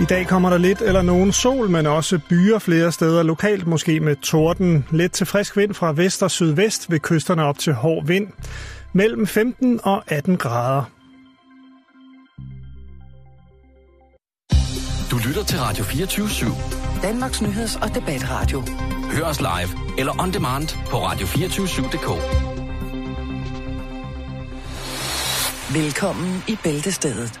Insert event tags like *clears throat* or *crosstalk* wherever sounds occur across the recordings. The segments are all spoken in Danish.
I dag kommer der lidt eller nogen sol, men også byer flere steder lokalt, måske med torden. Lidt til frisk vind fra vest og sydvest ved kysterne op til hård vind. Mellem 15 og 18 grader. Du lytter til Radio 24 /7. Danmarks nyheds- og debatradio. Hør os live eller on demand på radio247.dk. Velkommen i Bæltestedet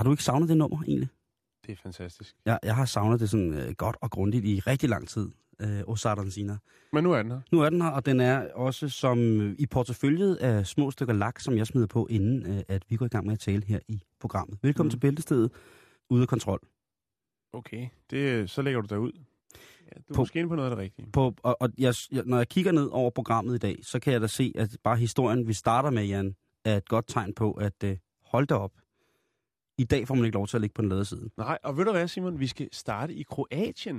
Har, du ikke savnet det nummer, egentlig? Det er fantastisk. Jeg, jeg har savnet det sådan øh, godt og grundigt i rigtig lang tid, øh, Osardancina. Men nu er den her. Nu er den her, og den er også som øh, i porteføljet af små stykker lak, som jeg smider på, inden øh, at vi går i gang med at tale her i programmet. Velkommen mm. Til Bæltestedet, ude af kontrol. Okay, det, så lægger du dig ud. Ja, du er På- måske inde på noget af det rigtige. På, og og jeg, når jeg kigger ned over programmet i dag, så kan jeg da se, at bare historien, vi starter med, Jan, er et godt tegn på, at øh, hold da op. I dag får man ikke lov til at ligge på den lade side. Nej, og ved du hvad, Simon? Vi skal starte i Kroatien.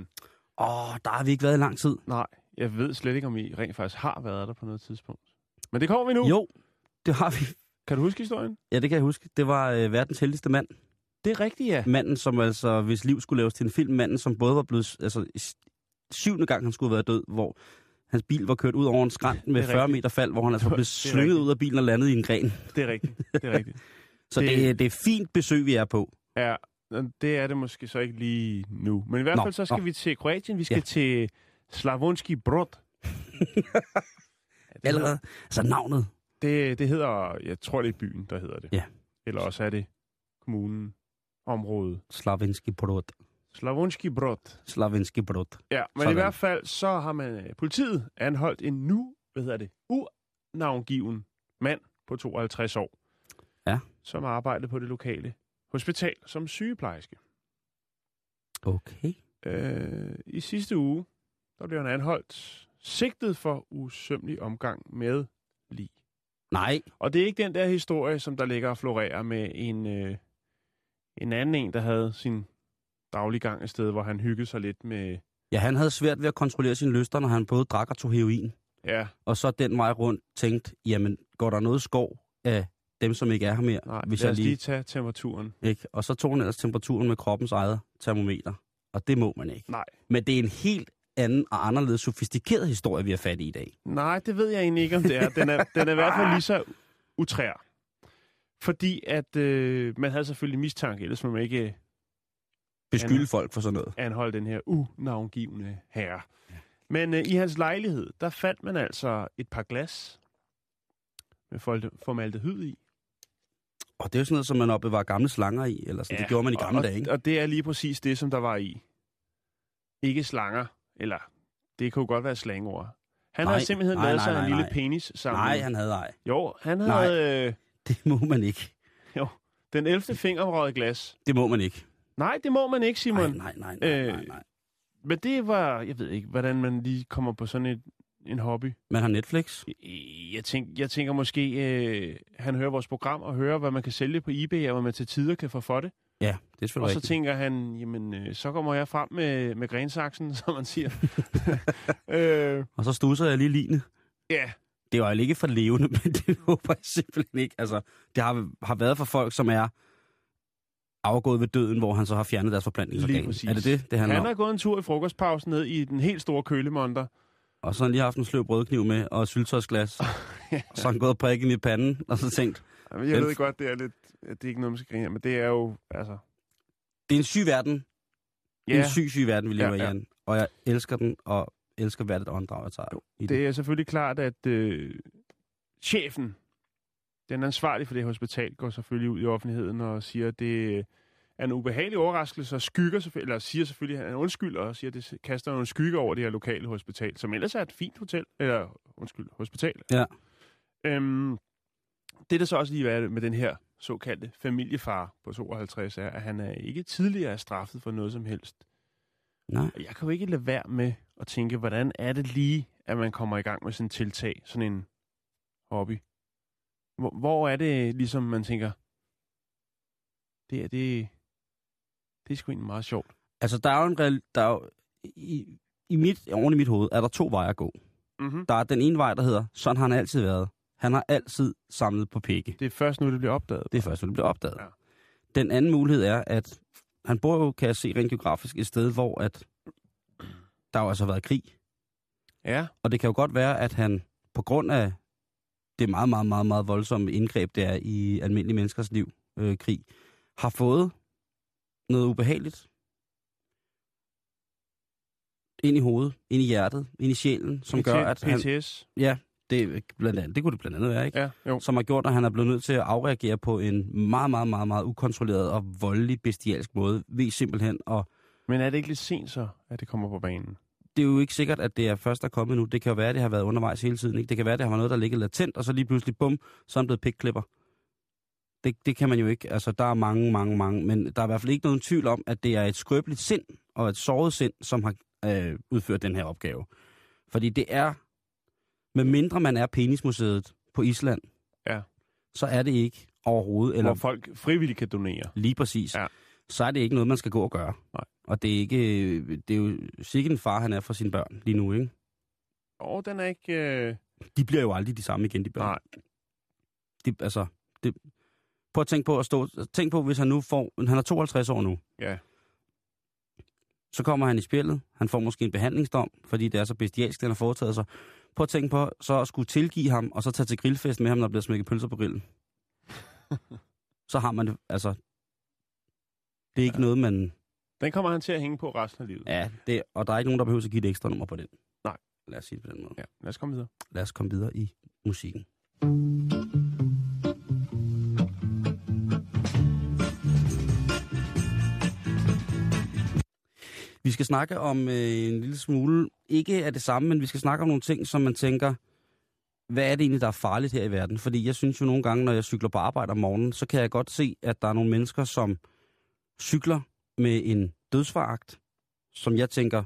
Åh, der har vi ikke været i lang tid. Nej, jeg ved slet ikke, om I rent faktisk har været der på noget tidspunkt. Men det kommer vi nu. Jo, det har vi. Kan du huske historien? Ja, det kan jeg huske. Det var øh, verdens heldigste mand. Det er rigtigt, ja. Manden, som altså, hvis liv skulle laves til en film, manden, som både var blevet, altså, syvende gang han skulle været død, hvor hans bil var kørt ud over en skrant med Det er 40 rigtigt. meter fald, hvor han altså blev slynget ud af bilen og landet i en gren. Det er rigtigt. Det er rigtigt. *laughs* Så det, Det- det, er fint besøg, vi er på. Ja, det er det måske så ikke lige nu. Men i hvert Nå, fald så skal nå. vi til Kroatien. Vi skal Ja. til Slavonski Brod. *laughs* Allerede. Altså navnet. Det, det hedder, jeg tror det er byen, der hedder det. Ja. Eller også er det kommunen, området. Slavenski brod. Slavonski Brod. Slavenski brod. Ja, men Sådan. i hvert fald så har man øh, politiet anholdt en nu, hvad hedder det, unavngiven mand på 52 år. Ja. Som arbejdede på det lokale hospital som sygeplejerske. Okay. Øh, I sidste uge, der blev han anholdt, sigtet for usømmelig omgang med lig. Nej. Og det er ikke den der historie, som der ligger og florerer med en, øh, en anden en, der havde sin daglig gang et sted, hvor han hyggede sig lidt med, Ja, han havde svært ved at kontrollere sine lyster, når han både drak og tog heroin. ja, Og så den vej rundt tænkt, jamen, går der noget skov af dem, som ikke er her mere? nej, hvis lad jeg lige... lige tage temperaturen. Ikke? Og så tog han ellers temperaturen med kroppens eget termometer. Og det må man ikke. Nej. Men det er en helt anden og anderledes sofistikeret historie, vi har fat i i dag. Nej, det ved jeg egentlig ikke, om det er. Den er, *laughs* den er i hvert fald lige så utrær. Fordi at øh, man havde selvfølgelig mistanke, ellers man ikke Beskylde Han- folk for sådan noget. anholde den her unavngivende herre. Men øh, i hans lejlighed, der fandt man altså et par glas med formaldehyd i. Og det er jo sådan noget, som man opbevarer gamle slanger i, eller sådan. Ja, det gjorde man i gamle og, dage, ikke? Og det er lige præcis det, som der var i. Ikke slanger, eller det kunne godt være slangord. Han Nej, havde simpelthen nej, lavet nej, sig nej, en lille nej. penis sammen. Nej, han havde ej. Jo, han Nej. havde øh, Det må man ikke. den 11. finger røget glas. Det må man ikke. Nej, det må man ikke, Nej, Simon. nej, nej, nej, Øh, nej, nej. Men det var, jeg ved ikke, hvordan man lige kommer på sådan et, en hobby. Man har Netflix. Jeg, tænk, jeg tænker måske, øh, han hører vores program og hører, hvad man kan sælge på eBay, og hvad man til tider kan få for det. Ja, det er Og selvfølgelig så rigtigt. tænker han, jamen, øh, så kommer jeg frem med, med grensaksen, *laughs* som man siger. *laughs* øh, Og så stusser jeg lige line. ja, Det var jo ikke for levende, *laughs* men det håber jeg simpelthen ikke. Altså, det har, har været for folk, som er afgået ved døden, hvor han så har fjernet deres forplantningsorgan. Lige præcis. Er det det, det handler han om? har gået en tur i frokostpausen ned i den helt store kølemonter. Og så har han lige haft en sløv brødkniv med, og et syltøjsglas. og *laughs* så har han gået og prikket i panden, og så tænkt, Jamen, Jeg Den- ved godt, det er lidt, at det er ikke noget, man skal grine men det er jo, altså... det er en syg verden. Er Ja, en syg, syg verden, vi lever Ja, ja, ja. ja. i, Jan. Og jeg elsker den, og elsker hvert et åndedrag, jeg tager i det er selvfølgelig klart, at øh, chefen, den ansvarlige for det hospital, går selvfølgelig ud i offentligheden og siger, at det er en ubehagelig overraskelse, og skygger eller siger selvfølgelig, at han undskylder, og siger, at det kaster nogle skygger over det her lokale hospital, som ellers er et fint hotel, eller undskyld, hospital. Ja. Øhm, Det, der så også lige er med den her såkaldte familiefar på 52, er, at han er ikke tidligere straffet for noget som helst. Nej. Jeg kan jo ikke lade være med at tænke, hvordan er det lige, at man kommer i gang med sådan en tiltag, sådan en hobby? Hvor, hvor er det ligesom, man tænker, det er, det, det er sgu egentlig meget sjovt. Altså, der er jo en real, der er jo, i, i mit, oven i mit hoved, er der to veje at gå. Mm-hmm. Der er den ene vej, der hedder, sådan har han altid været. Han har altid samlet på pikke. Det er først nu, det bliver opdaget. Det er først, når det bliver opdaget. Ja. Den anden mulighed er, at han bor jo, kan jeg se rent geografisk, et sted, hvor at der jo altså har været krig. Ja, Og det kan jo godt være, at han på grund af det meget, meget, meget, meget voldsomme indgreb, der er i almindelige menneskers liv, øh, krig, har fået noget ubehageligt ind i hovedet, ind i hjertet, ind i sjælen, som gør, at han... PTS. Ja, det, blandt andet, det kunne det blandt andet være, ikke? Ja, jo. Som har gjort, at han er blevet nødt til at afreagere på en meget, meget, meget, meget ukontrolleret og voldelig, bestialsk måde, ved simpelthen at Men er det ikke lidt sent så, at det kommer på banen? det er jo ikke sikkert, at det er først, der er kommet nu. Det kan jo være, at det har været undervejs hele tiden. Ikke? Det kan være, at det har været noget, der ligger latent, og så lige pludselig, bum, så er han blevet pikklipper. Det, det kan man jo ikke. Altså, der er mange, mange, mange. Men der er i hvert fald ikke nogen tvivl om, at det er et skrøbeligt sind og et såret sind, som har øh, udført den her opgave. Fordi det er, med mindre man er penismuseet på Island, Ja. så er det ikke overhovedet, eller Hvor folk frivilligt kan donere. lige præcis, Ja. så er det ikke noget, man skal gå og gøre. Nej. Og det er, ikke, det er jo sikkert en far, han er for sine børn lige nu, ikke? Åh, den er ikke... Øh... de bliver jo aldrig de samme igen, de børn. Nej. De, altså, det, prøv at tænke på at stå, tænk på, hvis han nu får, han er 52 år nu, Ja. så kommer han i spillet, han får måske en behandlingsdom, fordi det er så bestialsk, den har foretaget sig. Prøv at tænke på, så at skulle tilgive ham, og så tage til grillfest med ham, når der bliver smækket pølser på grillen. *laughs* så har man det, altså, det er ikke ja. noget, man, Den kommer han til at hænge på resten af livet. ja, det, og der er ikke nogen, der behøver at give et ekstra nummer på den. Nej. Lad os sige det på den måde. ja. Lad os komme videre. Lad os komme videre i musikken. Vi skal snakke om øh, en lille smule, ikke af det samme, men vi skal snakke om nogle ting, som man tænker, hvad er det egentlig, der er farligt her i verden? Fordi jeg synes jo nogle gange, når jeg cykler på arbejde om morgenen, så kan jeg godt se, at der er nogle mennesker, som cykler med en dødsforagt, som jeg tænker,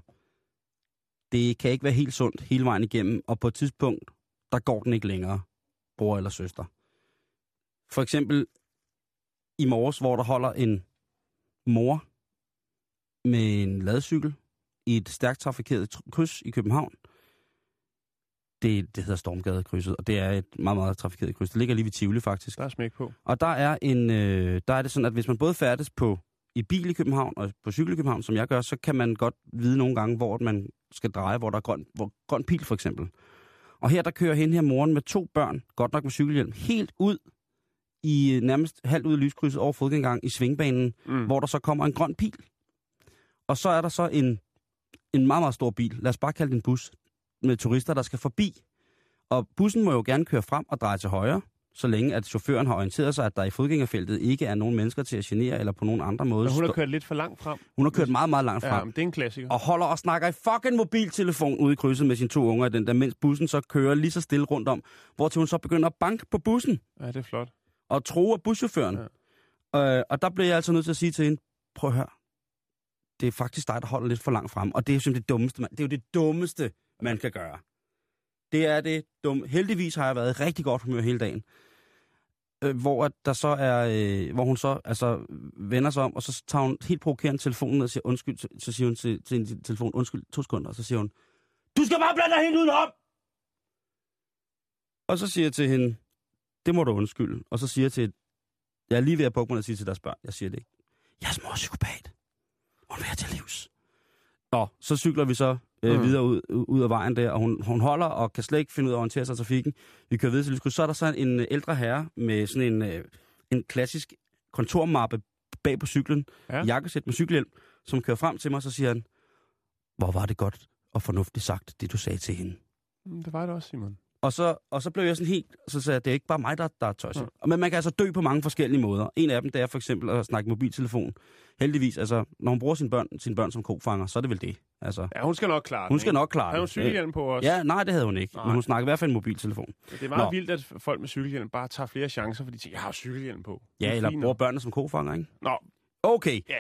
det kan ikke være helt sundt hele vejen igennem, og på et tidspunkt, der går den ikke længere, bror eller søster. For eksempel i morges, hvor der holder en mor med en ladcykel i et stærkt trafikeret tr- kryds i København. Det, det hedder Stormgadekrydset, og det er et meget, meget trafikeret kryds. Det ligger lige ved Tivoli, faktisk. Der er smæk på. Og der er, en, øh, der er det sådan, at hvis man både færdes på i bil i København og på cykel i København, som jeg gør, så kan man godt vide nogle gange, hvor man skal dreje, hvor der er grøn, hvor, grøn pil for eksempel. Og her der kører hen her moren med to børn, godt nok med cykelhjelm, helt ud i øh, nærmest halvt ud af lyskrydset over fodgængang i svingbanen, Mm. hvor der så kommer en grøn pil. Og så er der så en, en meget, meget stor bil, lad os bare kalde det en bus, med turister, der skal forbi. Og bussen må jo gerne køre frem og dreje til højre, så længe at chaufføren har orienteret sig, at der i fodgængerfeltet ikke er nogen mennesker til at genere eller på nogen andre måde. Men hun har kørt lidt for langt frem. hun har kørt meget, meget langt Ja, frem. men det er en klassiker. Og holder og snakker i fucking mobiltelefon ude i krydset med sine to unger i den der, mens bussen så kører lige så stille rundt om, hvor til hun så begynder at banke på bussen Ja, det er flot. og tro af buschaufføren. Ja. Øh, og der blev jeg altså nødt til at sige til hende, prøv at høre, det er faktisk dig, der holder lidt for langt frem. Og det er jo simpelthen det dummeste, man, det er jo det dummeste, man kan gøre. Det er det dumme. Heldigvis har jeg været rigtig godt humør hele dagen. Øh, hvor at der så er, øh, hvor hun så altså vender sig om, og så tager hun helt provokerende telefonen og siger undskyld, så, så siger hun til, til til telefon, undskyld, to sekunder, og så siger hun, du skal bare blande dig helt udenom! Og så siger jeg til hende, det må du undskylde. Og så siger jeg til, jeg er lige ved at bukke mig og sige til deres børn, jeg siger det ikke. Jeg mor er psykopat. Hun vil til livs. Nå, så cykler vi så øh, Mm. videre ud, ud af vejen der, og hun, hun holder og kan slet ikke finde ud af at orientere sig i trafikken. Vi kører videre til lyskryds. Så er der så en øh, ældre herre med sådan en, øh, en klassisk kontormappe bag på cyklen, Ja. ja. jakkesæt med cykelhjelm, som kører frem til mig, og så siger han, hvor var det godt og fornuftigt sagt, det du sagde til hende. Mm, Det var det også, Simon. Og så, og så blev jeg sådan helt, så sagde jeg, det er ikke bare mig, der, der er tosset. Mm. Men man kan altså dø på mange forskellige måder. En af dem, det er for eksempel at snakke mobiltelefon. Heldigvis, altså, når hun bruger sine børn, sine børn som kofanger, så er det vel det. Altså, Ja, hun skal nok klare hun skal nok klare Har hun det. cykelhjelm på os? Ja, nej, det havde hun ikke. Nej. Men hun snakker i hvert fald en mobiltelefon. Det er meget Nå. vildt, at folk med cykelhjelm bare tager flere chancer, fordi de tænker, jeg har cykelhjelm på. Det Ja, er eller bruger børnene som kofanger, ikke? Nå, Okay. Ja.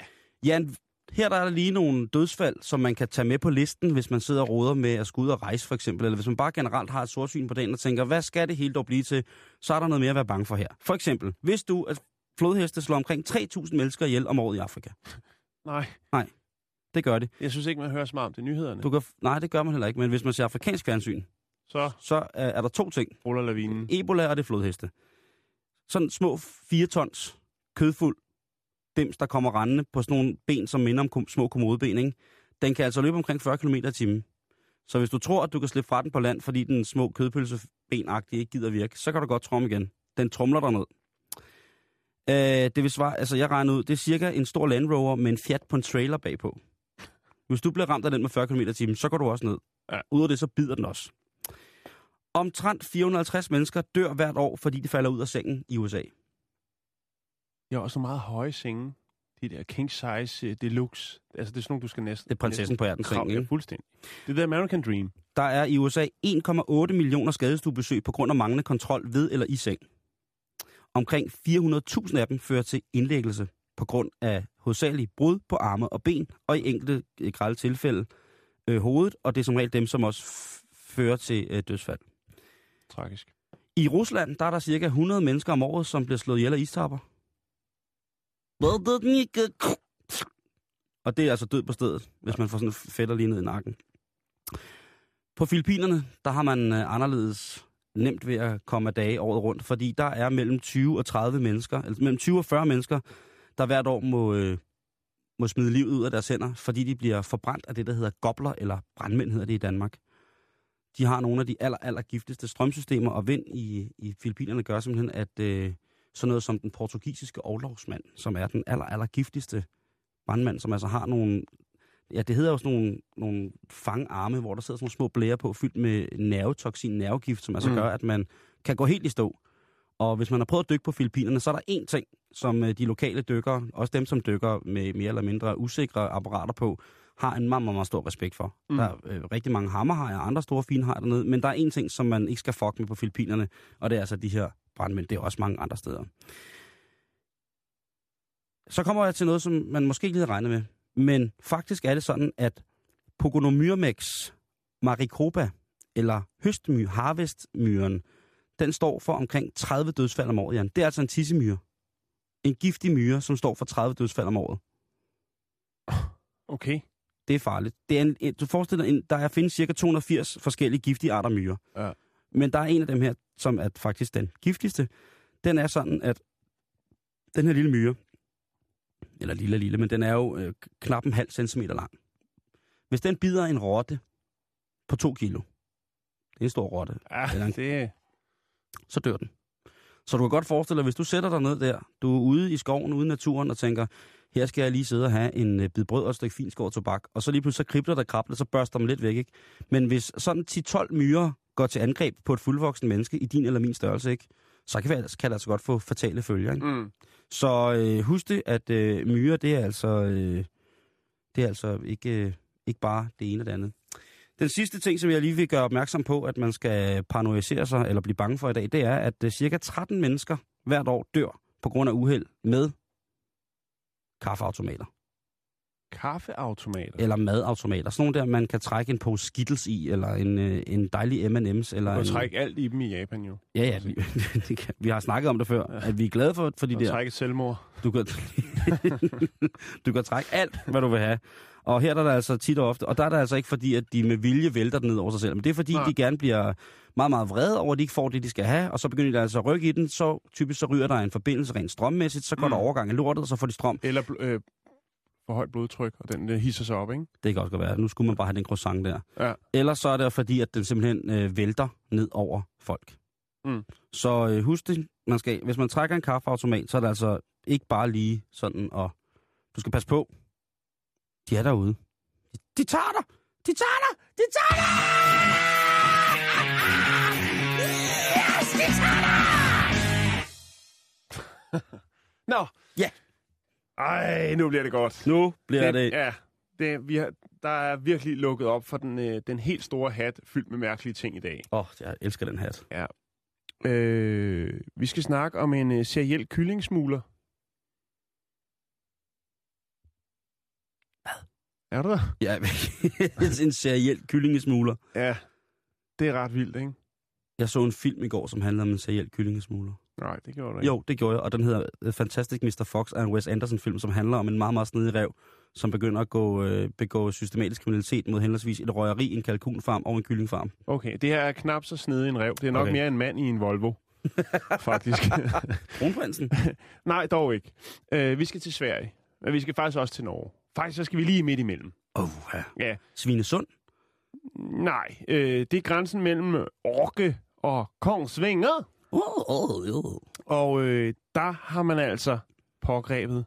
Jan, her der er der lige nogle dødsfald, som man kan tage med på listen, hvis man sidder og råder med at skulle ud og rejse, for eksempel. Eller hvis man bare generelt har et sortsyn på den og tænker, hvad skal det hele dog blive til? Så er der noget mere at være bange for her. For eksempel, hvis du, at flodheste slår omkring 3.000 mennesker ihjel om året i Afrika. *laughs* nej. Det gør det. Jeg synes ikke, man hører så meget om det i nyhederne. Du kan, nej, det gør man heller ikke. Men hvis man ser afrikansk fjernsyn, Så så er, er der to ting. ruller lavinen. Ebola og det flodheste. Sådan små 4 tons kødfuld dims, der kommer rendende på sådan nogle ben, som minder om kom, små kommodeben, ikke? Den kan altså løbe omkring 40 km i timen. Så hvis du tror, at du kan slippe fra den på land, fordi den små kødpølsebenagtige ikke gider virke, så kan du godt tromme igen. Den trumler dig ned. Øh, det vil svare, altså jeg regner ud, det er cirka en stor Land Rover med en Fiat på en trailer bagpå. Hvis du bliver ramt af den med 40 km i timen, så går du også ned. Ja. Ud af det, så bider den også. Omtrent 450 mennesker dør hvert år, fordi de falder ud af sengen i USA. Har også nogle meget høje senge. De der king size uh, deluxe. Altså, det er sådan nogle, du skal næsten... Det er prinsessen på ærtens næsten seng, krav- Ja, ikke? fuldstændig. Det er the American Dream. Der er i USA 1,8 millioner skadestuebesøg på grund af manglende kontrol ved eller i seng. Omkring 400.000 af dem fører til indlæggelse på grund af hovedsageligt brud på arme og ben, og i enkelte øh, grælde tilfælde øh, hovedet, og det er som regel dem, som også fører til øh, dødsfald. Tragisk. I Rusland, der er der cirka 100 mennesker om året, som bliver slået ihjel af istapper. Og det er altså død på stedet, hvis man får sådan fætter lige ned i nakken. På Filippinerne, der har man øh, anderledes nemt ved at komme af dage året rundt, fordi der er mellem 20 og 30 mennesker, altså mellem 20 og 40 mennesker, der hvert år må, øh, må smide livet ud af deres hænder, fordi de bliver forbrændt af det, der hedder gobler, eller brandmænd hedder det i Danmark. De har nogle af de aller, aller giftigste strømsystemer, og vind i, i Filippinerne gør simpelthen, at øh, sådan noget som den portugisiske overlovsmand, som er den aller, aller giftigste brandmand, som altså har nogle, ja, det hedder jo sådan nogle, nogle fangarme, hvor der sidder sådan nogle små blære på, fyldt med nervetoksin, nervegift, som altså Mm. gør, at man kan gå helt i stå. Og hvis man har prøvet at dykke på Filippinerne, så er der én ting, som øh, de lokale dykkere, også dem, som dykker med mere eller mindre usikre apparater på, har en meget, meget, meget stor respekt for. Mm. Mm. Der er øh, rigtig mange hammerhajer og andre store fine hajer dernede, men der er en ting, som man ikke skal fuck med på Filippinerne, og det er altså de her brandmænd. Det er også mange andre steder. Så kommer jeg til noget, som man måske ikke lige havde regnet med. Men faktisk er det sådan, at Pogonomyrmex maricopa, eller høstmyr, harvestmyren, den står for omkring 30 dødsfald om året, Jan. Det er altså en tissemyre. En giftig myre, som står for 30 dødsfald om året. Okay. Det er farligt. Det er en, du forestiller dig, der er, findes cirka 280 forskellige giftige arter myrer. Ja. Men der er en af dem her, som er faktisk den giftigste. Den er sådan, at den her lille myre, eller lille lille, men den er jo øh, knap en halv centimeter lang. Hvis den bider en rotte på to kilo, det er en stor rotte, Ja, Eller en- det... så dør den. Så du kan godt forestille dig, hvis du sætter dig ned der, du er ude i skoven, ude i naturen og tænker, her skal jeg lige sidde og have en øh, bid brød og et stykke finskåret tobak, og så lige pludselig så kribler der krabler, så børster man lidt væk, ikke? Men hvis sådan 10-12 myrer går til angreb på et fuldvoksen menneske i din eller min størrelse, ikke? Så kan, vi, kan det altså godt få fatale følger, ikke? Mm. Så øh, husk det, at øh, myrer, det er altså, øh, det er altså ikke, øh, ikke bare det ene og det andet. Den sidste ting, som jeg lige vil gøre opmærksom på, at man skal paranoisere sig eller blive bange for i dag, det er, at øh, cirka 13 mennesker hvert år dør på grund af uheld med kaffeautomater Kaffeautomater. eller madautomater. Sådan nogle der, man kan trække en pose Skittles i, eller en, øh, en dejlig M&M's. Eller Du en... kan trække alt i dem i Japan jo. Ja, ja, vi, *laughs* det kan, vi har snakket om det før, at vi er glade for, for de Og der... trække et selvmord. Du kan, *laughs* du kan trække alt, hvad du vil have. Og her er der altså tit og ofte, og der er der altså ikke fordi, at de med vilje vælter den ned over sig selv, men det er fordi, Nej. de gerne bliver meget, meget vrede over, at de ikke får det, de skal have, og så begynder de altså at rykke i den, så typisk så ryger der en forbindelse rent strømmæssigt, så går Mm. der overgang i lortet, og så får de strøm. Eller øh, for højt blodtryk, og den den hisser sig op, ikke? Det kan også godt være. Nu skulle man bare have den croissant der. Ja. Ellers så er det fordi, at den simpelthen øh, vælter ned over folk. Mm. Så øh, husk det, man skal, hvis man trækker en kaffeautomat, så er det altså ikke bare lige sådan, og du skal passe på. De er derude. De, de tager dig! De tager dig! De tager dig! Yes, de tager dig! *laughs* Nå. No. Ja. Yeah. Ej, nu bliver det godt. Nu bliver det... Ja, det, vi har, der er virkelig lukket op for den, øh, den helt store hat, fyldt med mærkelige ting i dag. Åh, oh, jeg elsker den hat. Øh, vi skal snakke om en øh, seriel kyllingsmugler. Hvad? Er du der? Ja, *laughs* en seriel kyllingesmugler. Ja, det er ret vildt, ikke? Jeg så en film i går, som handlede om en seriel kyllingesmugler. Nej, det gjorde du ikke. Jo, det gjorde jeg, og den hedder The Fantastic Mr. Fox er en Wes Anderson-film, som handler om en meget, meget snedig rev, som begynder at gå, øh, begå systematisk kriminalitet mod henholdsvis et røgeri, en kalkunfarm og en kyllingfarm. Okay, det her er knap så snedig en rev. Det er nok okay. mere en mand i en Volvo, *laughs* faktisk. *laughs* Kronprinsen? *laughs* Nej, dog ikke. Øh, vi skal til Sverige, men vi skal faktisk også til Norge. Faktisk så skal vi lige midt imellem. Åh, oh, ja. Ja, Svinesund? nej, øh, det er grænsen mellem Orke og Kongsvinger. Oh, oh, oh. Og øh, der har man altså pågrebet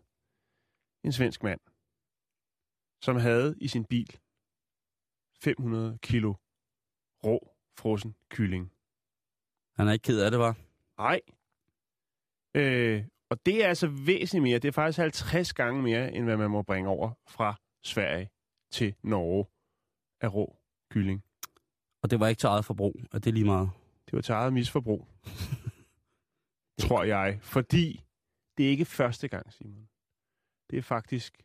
en svensk mand, som havde i sin bil 500 kilo rå frossen kylling. Han er ikke ked af det, var. Nej. Øh, og det er altså væsentligt mere. Det er faktisk 50 gange mere, end hvad man må bringe over fra Sverige til Norge af rå kylling. Og det var ikke til eget forbrug, og det er lige meget. Det var til eget misforbrug. *laughs* tror jeg. Fordi det er ikke første gang, Simon. Det er faktisk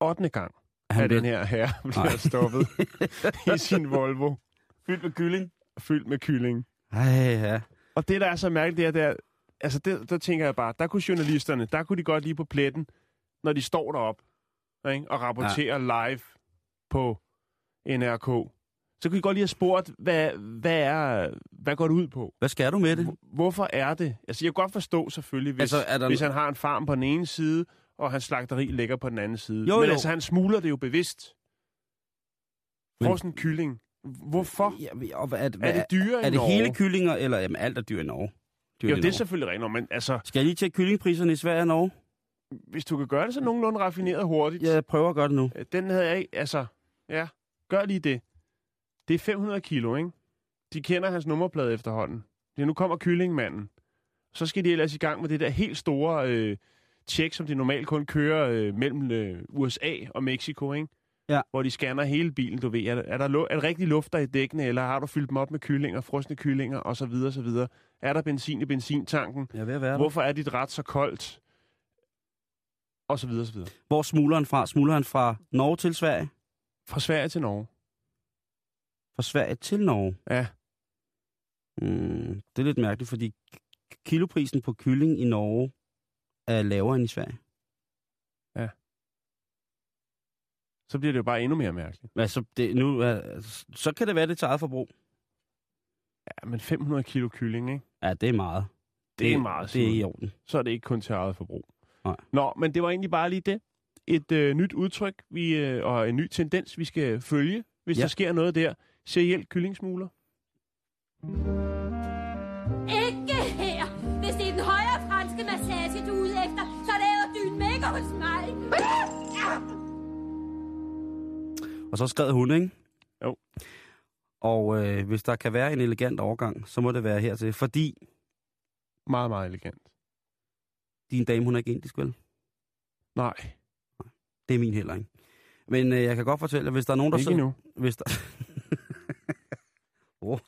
8. gang, Han at blev- den her herre *laughs* bliver stoppet *laughs* i sin Volvo. fyldt med kylling. Fyldt med kylling. Ej, ja. Og det, der er så mærkeligt, det er, det er altså det, der tænker jeg bare, der kunne journalisterne, der kunne de godt lige på pletten, når de står derop ikke, og rapporterer ja. live på NRK. Så kunne de godt lige have spurgt, hvad, hvad, er, hvad går det ud på? Hvad skal du med det? Hvor- Hvorfor er det? Altså, jeg kan godt forstå selvfølgelig, hvis, Altså, er der- hvis han har en farm på den ene side, og hans slagteri ligger på den anden side. Jo, Men jo. altså, han smugler det jo bevidst. Men- Frossen kylling. Hvorfor? Ja, og hvad, er, Er det dyre i er det Norge? hele kyllinger, eller jamen, alt er dyr i Norge? Dyr Jo, i det er Norge. selvfølgelig rigtigt, men altså, Skal jeg lige tjekke kyllingpriserne i Sverige og Norge? hvis du kan gøre det så nogenlunde raffineret hurtigt. Jeg prøver at gøre det nu. Øh, Den havde jeg ikke, altså, ja, gør lige det. Det er 500 kilo, ikke? De kender hans nummerplade efterhånden. Ja, nu kommer kyllingmanden. Så skal de ellers i gang med det der helt store øh, tjek, som de normalt kun kører øh, mellem øh, USA og Mexico, ikke? Ja. Hvor de scanner hele bilen, du ved. Er, der- er, der, lu- er der rigtig luft der i dækkene, eller har du fyldt dem op med kyllinger, frosne kyllinger, og så videre, så videre. Er der benzin i benzintanken? Er ved at være der. Hvorfor er dit ret så koldt? Og så videre, så videre. Hvor smuler han fra? Smuler han fra Norge til Sverige? Fra Sverige til Norge. Fra Sverige til Norge? Ja. Mm, det er lidt mærkeligt, fordi kiloprisen på kylling i Norge er lavere end i Sverige. Så bliver det jo bare endnu mere mærkeligt. Altså, det, nu, så kan det være det til eget forbrug. Ja, men 500 kilo kylling, ikke? Ja, det er meget. Det, det er meget, Det er i orden. Så er det ikke kun til eget forbrug. Nej. Nå, men det var egentlig bare lige det. Et øh, nyt udtryk vi, øh, og en ny tendens, vi skal følge, hvis Ja. ja. der sker noget der. Seriel kyllingsmugler. Ikke her! Hvis det er den højre franske massage, du er ude efter, så laver du en mega hos mig. Og så skrev hun, ikke? Jo. Og øh, hvis der kan være en elegant overgang, så må det være hertil. Fordi Meget, meget elegant. din dame, hun er ikke indisk, vel? Nej, Det er min heller ikke. Men øh, jeg kan godt fortælle, at hvis der er nogen, der ikke sidder... endnu. Hvis der... oh,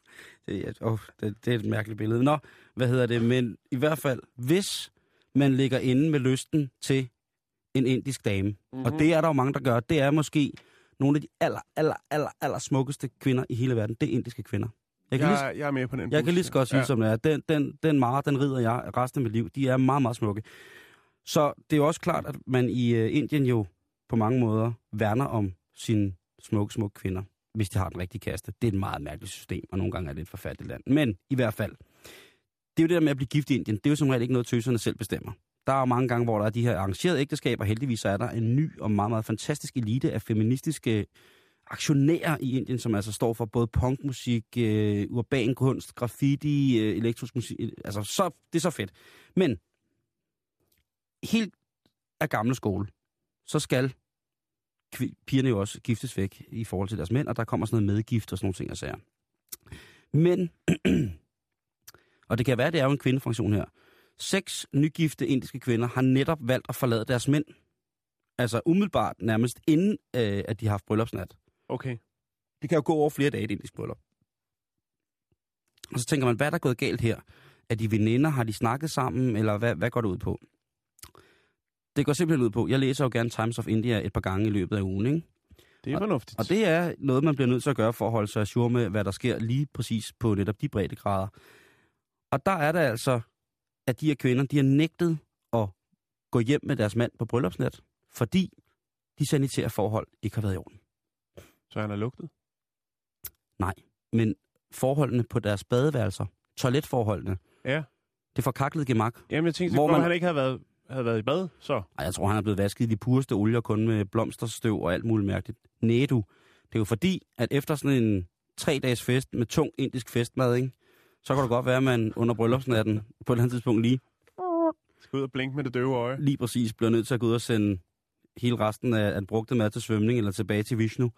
det, er, oh, det, det er et mærkeligt billede. Nå, hvad hedder det? Men i hvert fald, hvis man ligger inde med lysten til en indisk dame, mm-hmm. og det er der jo mange, der gør, det er måske nogle af de aller, aller, aller, aller smukkeste kvinder i hele verden. Det er indiske kvinder. Jeg kan, lige, Jeg, jeg er med på den jeg bus kan lige så godt sige, ja. som det er. Den, den, den mare, den rider jeg resten af mit liv. De er meget, meget smukke. Så det er jo også klart, at man i øh, Indien jo på mange måder værner om sine smukke, smukke kvinder, hvis de har den rigtige kæreste. Det er et meget mærkeligt system, og nogle gange er det et forfærdeligt land. Men i hvert fald, det er jo det der med at blive gift i Indien. Det er jo som regel ikke noget, tøserne selv bestemmer. Der er jo mange gange, hvor der er de her arrangerede ægteskaber. Heldigvis så er der en ny og meget, meget fantastisk elite af feministiske aktionærer i Indien, som altså står for både punkmusik, øh, urban kunst, graffiti, øh, elektrisk musik. øh, Altså, så, det er så fedt. Men helt af gamle skole, så skal pigerne jo også giftes væk i forhold til deres mænd, og der kommer sådan noget medgift og sådan nogle ting og sager. Men, *clears throat* og det kan være, at det er jo en kvindefraktion her, Seks nygifte indiske kvinder har netop valgt at forlade deres mænd. Altså umiddelbart nærmest inden, øh, at de har haft bryllupsnat. Okay. Det kan jo gå over flere dage, et indisk bryllup. Og så tænker man, hvad er der gået galt her? Er de veninder? Har de snakket sammen? Eller hvad, hvad går det ud på? Det går simpelthen ud på, jeg læser jo gerne Times of India et par gange i løbet af ugen, ikke? Det er fornuftigt. Og det er noget, man bliver nødt til at gøre for at holde sig ajour med, hvad der sker lige præcis på netop de breddegrader. Og der er det altså, at de her kvinder, de har nægtet at gå hjem med deres mand på bryllupsnat, fordi de sanitære forhold ikke har været i orden. Så han er lugtet? Men forholdene på deres badeværelser, toiletforholdene, Ja. det forkaklede gemak. Jamen, jeg tænkte, Hvor man... han ikke havde været, havde været i bad, så. Ej, jeg tror, han er blevet vasket i de pureste olier, kun med blomsterstøv og alt muligt mærkeligt. Næ, du. Det er jo fordi, at efter sådan en tre dages fest med tung indisk festmad, ikke? så kan det godt være, at man under bryllupsnatten på et eller andet tidspunkt lige, Skal ud og blinke med det døve øje. lige præcis bliver nødt til at gå ud og sende hele resten af den brugte mad til svømning eller tilbage til Vishnu.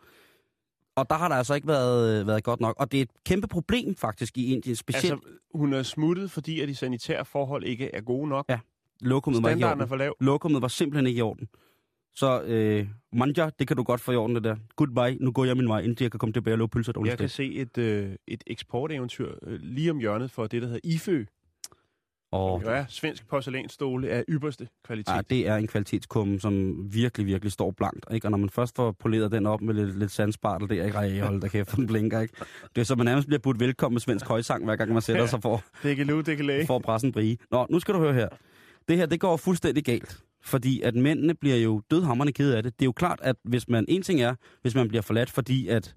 Og der har der altså ikke været, været godt nok. Og det er et kæmpe problem faktisk i Indien, specielt altså, Altså, hun er smuttet, fordi at de sanitære forhold ikke er gode nok. Ja, lokummet var ikke i er orden. for lav. Lokummet var simpelthen ikke i orden. Så øh, manja, det kan du godt få i orden, det der. Goodbye, nu går jeg min vej, indtil jeg kan komme tilbage og lave pølser et Jeg kan se et, øh, et eksporteventyr øh, lige om hjørnet for det, der hedder IFØ. Og Ja, svensk porcelænsstole af ypperste kvalitet. ja, det er en kvalitetskumme, som virkelig, virkelig står blankt. Ikke? Og når man først får poleret den op med lidt, lidt sandspartel der, ikke? Ej, hold da kæft, den blinker, ikke? Det er så, man nærmest bliver budt velkommen med svensk højsang, hver gang man sætter sig for, Det kan lu, det kan læge. for at presse en brie. Nå, nu skal du høre her. Det her, det går fuldstændig galt. Fordi at mændene bliver jo dødhammerne kede af det. Det er jo klart, at hvis man, en ting er, hvis man bliver forladt, fordi at,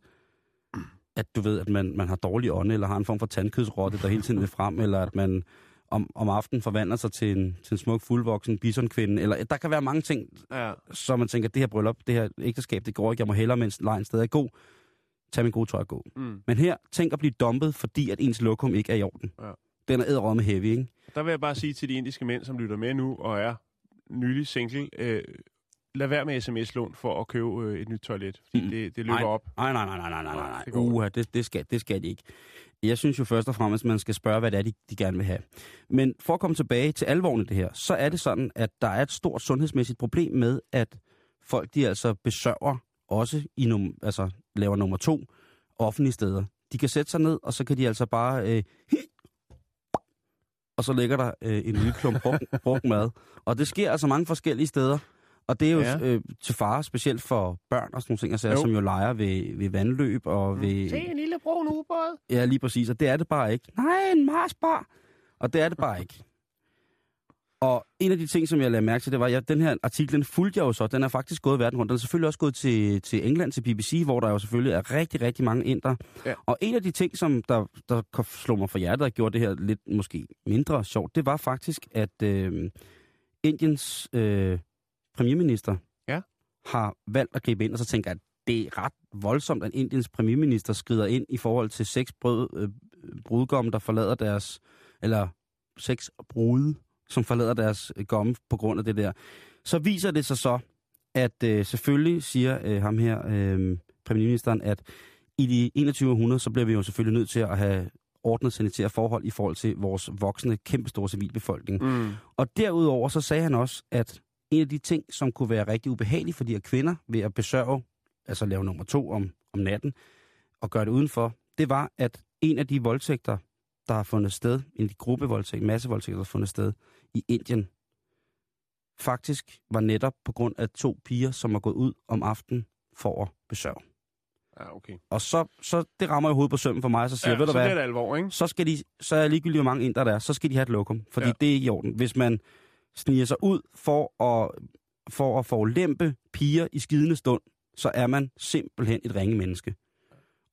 at du ved, at man, man har dårlig ånde, eller har en form for tandkødsrotte, der hele tiden vil frem, eller at man om, om aftenen forvandler sig til en, til en smuk, fuldvoksen bisonkvinde, eller der kan være mange ting, Ja. så man tænker, det her bryllup, det her ægteskab, det går ikke, jeg må hellere, mens lejen stadig er god, tag min gode tøj og gå. Mm. Men her, tænk at blive dumpet, fordi at ens lokum ikke er i orden. Ja. Er æderrød med heavy, ikke? Der vil jeg bare sige til de indiske mænd, som lytter med nu og er nylig single, øh, lad være med sms-lån for at købe øh, et nyt toilet. Fordi Mm. det, det løber Nej. op. Nej, nej, nej, nej, nej, nej, nej, Det Uha, det, det, skal, det skal de ikke. Jeg synes jo først og fremmest, man skal spørge, hvad det er, de, de gerne vil have. Men for at komme tilbage til alvoren i det her, så er det sådan, at der er et stort sundhedsmæssigt problem med, at folk de altså besørger også i num, altså laver nummer to offentlige steder. De kan sætte sig ned, og så kan de altså bare... Øh, og så ligger der øh, en lille klump brugt, *laughs* brugt mad. Og det sker altså mange forskellige steder. Og det er jo Ja. ja. øh, til fare, specielt for børn og sådan nogle ting, altså, Jo. som jo leger ved, ved vandløb og ved... Se en lille brun ubåd. Ja, lige præcis. Og det er det bare ikke. Nej, en Marsbar. Og det er det bare *laughs* ikke. Og en af de ting, som jeg lagde mærke til, det var, at den her artikel, den fulgte jeg jo så. Den er faktisk gået verden rundt. Den er selvfølgelig også gået til, til England, til BBC, hvor der jo selvfølgelig er rigtig, rigtig mange indre. Ja. Og en af de ting, som der, der slog mig for hjertet og gjorde det her lidt måske mindre sjovt, det var faktisk, at øh, Indiens øh, premierminister Ja. har valgt at gribe ind, og så tænker jeg, at det er ret voldsomt, at Indiens premierminister skrider ind i forhold til seks brød, øh, brudgomme, der forlader deres, eller seks brude, som forlader deres øh, gomme på grund af det der. Så viser det sig så, at øh, selvfølgelig siger øh, ham her, øh, premierministeren, at i de 2100, så bliver vi jo selvfølgelig nødt til at have ordnet sanitære forhold i forhold til vores voksne, kæmpestore civilbefolkning. Mm. Og derudover så sagde han også, at en af de ting, som kunne være rigtig ubehagelige for de her kvinder ved at besørge, altså lave nummer to om, om natten, og gøre det udenfor, det var, at en af de voldtægter, der har fundet sted, en af de gruppevoldtægter, massevoldtægter, der har fundet sted i Indien, faktisk var netop på grund af to piger, som var gået ud om aftenen for at besørge. Ja, okay. Og så, så det rammer jo hovedet på sømmen for mig, så siger Ja, ved du så hvad, det alvor, ikke? så skal de, så er ligegyldigt, hvor mange indre der er, så skal de have et lokum, fordi ja. det er ikke i orden. Hvis man sniger sig ud for at, for at forulempe piger i skidende stund, så er man simpelthen et ringe menneske.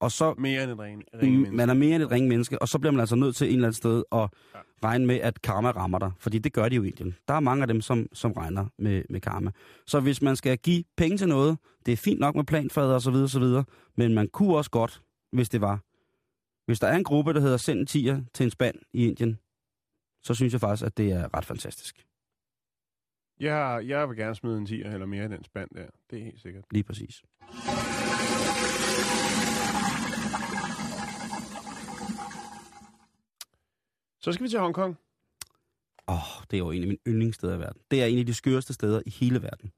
Og så Mere end et ringe, ringe mm, man er mere end et ringe menneske, og så bliver man altså nødt til en eller anden sted at Ja. regne med, at karma rammer dig. Fordi det gør de jo i Indien. Der er mange af dem, som, som regner med, med karma. Så hvis man skal give penge til noget, det er fint nok med planfader og så videre, så videre, men man kunne også godt, hvis det var. Hvis der er en gruppe, der hedder send en tiger til en spand i Indien, så synes jeg faktisk, at det er ret fantastisk. Jeg, jeg vil gerne smide en 10 eller mere i den spand der. Det er helt sikkert. Lige præcis. Så skal vi til Hongkong. Åh, oh, det er jo en af mine yndlingssteder i verden. Det er en af de skøreste steder i hele verden.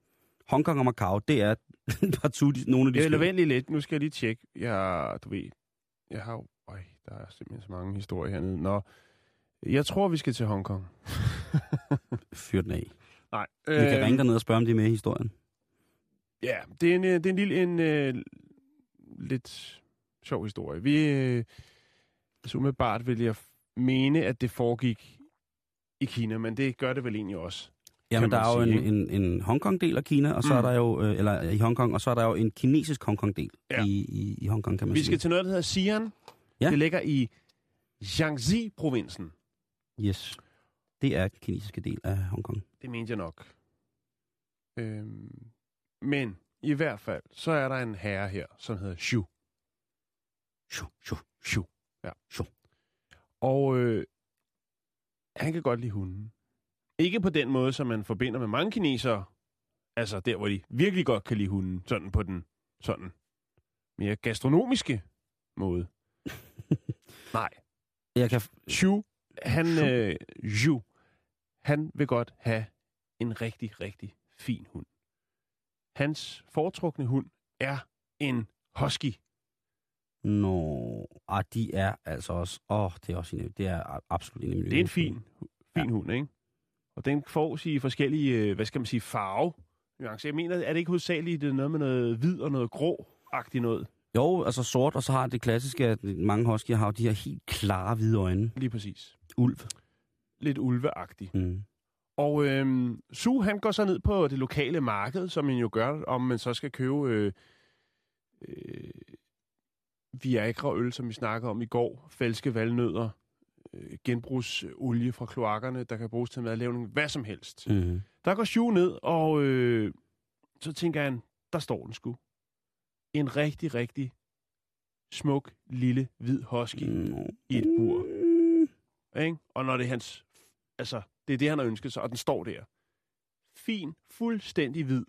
Hongkong og Macau, det er *laughs* partout nogle af de Jeg skøre. vil vente lidt. Nu skal jeg lige tjekke. Jeg, du ved, jeg har jo... Øj, der er simpelthen så mange historier hernede. Nå, jeg tror, vi skal til Hongkong. *laughs* Fyr den af. Nej. Vi kan øh, ringe derned og spørge, om de er med i historien. Ja, det er en, øh, det er en lille, en øh, lidt sjov historie. Vi, øh, så umiddelbart vil jeg mene, at det foregik i Kina, men det gør det vel egentlig også. Jamen, der er jo sige, en, en, en Hongkong-del af Kina, og så Mm. er der jo, øh, eller i Hongkong, og så er der jo en kinesisk Hongkong-del Ja. i, i, i Hongkong, kan man Vi sige. skal til noget, der hedder Xi'an. Ja. Det ligger i Jiangxi-provinsen. Yes. Det er den kinesiske del af Hongkong. Det mente jeg nok. Øhm, men i hvert fald, så er der en herre her, som hedder Xu. Shoo, shoo. Xu. Ja. Xu. Og øh, han kan godt lide hunden. Ikke på den måde, som man forbinder med mange kinesere. Altså der, hvor de virkelig godt kan lide hunden. Sådan på den sådan mere gastronomiske måde. *laughs* Nej. Jeg kan... Xu, han, Xu. øh, Xu, han vil godt have en rigtig, rigtig fin hund. Hans foretrukne hund er en husky. Nå, ah, de er altså også... Åh, oh, det er også en, det er absolut en af mine Det er en fin, fin ja. hund, ikke? Og den får i forskellige, øh, hvad skal man sige, farve. nuancer. Jeg mener, er det ikke hovedsageligt det er noget med noget hvid og noget grå-agtigt noget? Jo, altså sort, og så har det klassiske, at mange huskyer har de her helt klare hvide øjne. Lige præcis. Ulv. Lidt ulveagtigt. Mm. Og øhm, Su, han går så ned på det lokale marked, som man jo gør, om man så skal købe øh, øh, Viagra-øl, som vi snakker om i går, falske valnødder, øh, genbrugsolie fra kloakkerne, der kan bruges til madlavning, hvad som helst. Mm. Der går Shu ned, og øh, så tænker han, der står den sgu. En rigtig, rigtig smuk, lille, hvid husky Nå. i et bur. Mm. Ikke? Og når det er hans... Altså, det er det, han har ønsket sig, og den står der. Fin, fuldstændig hvid.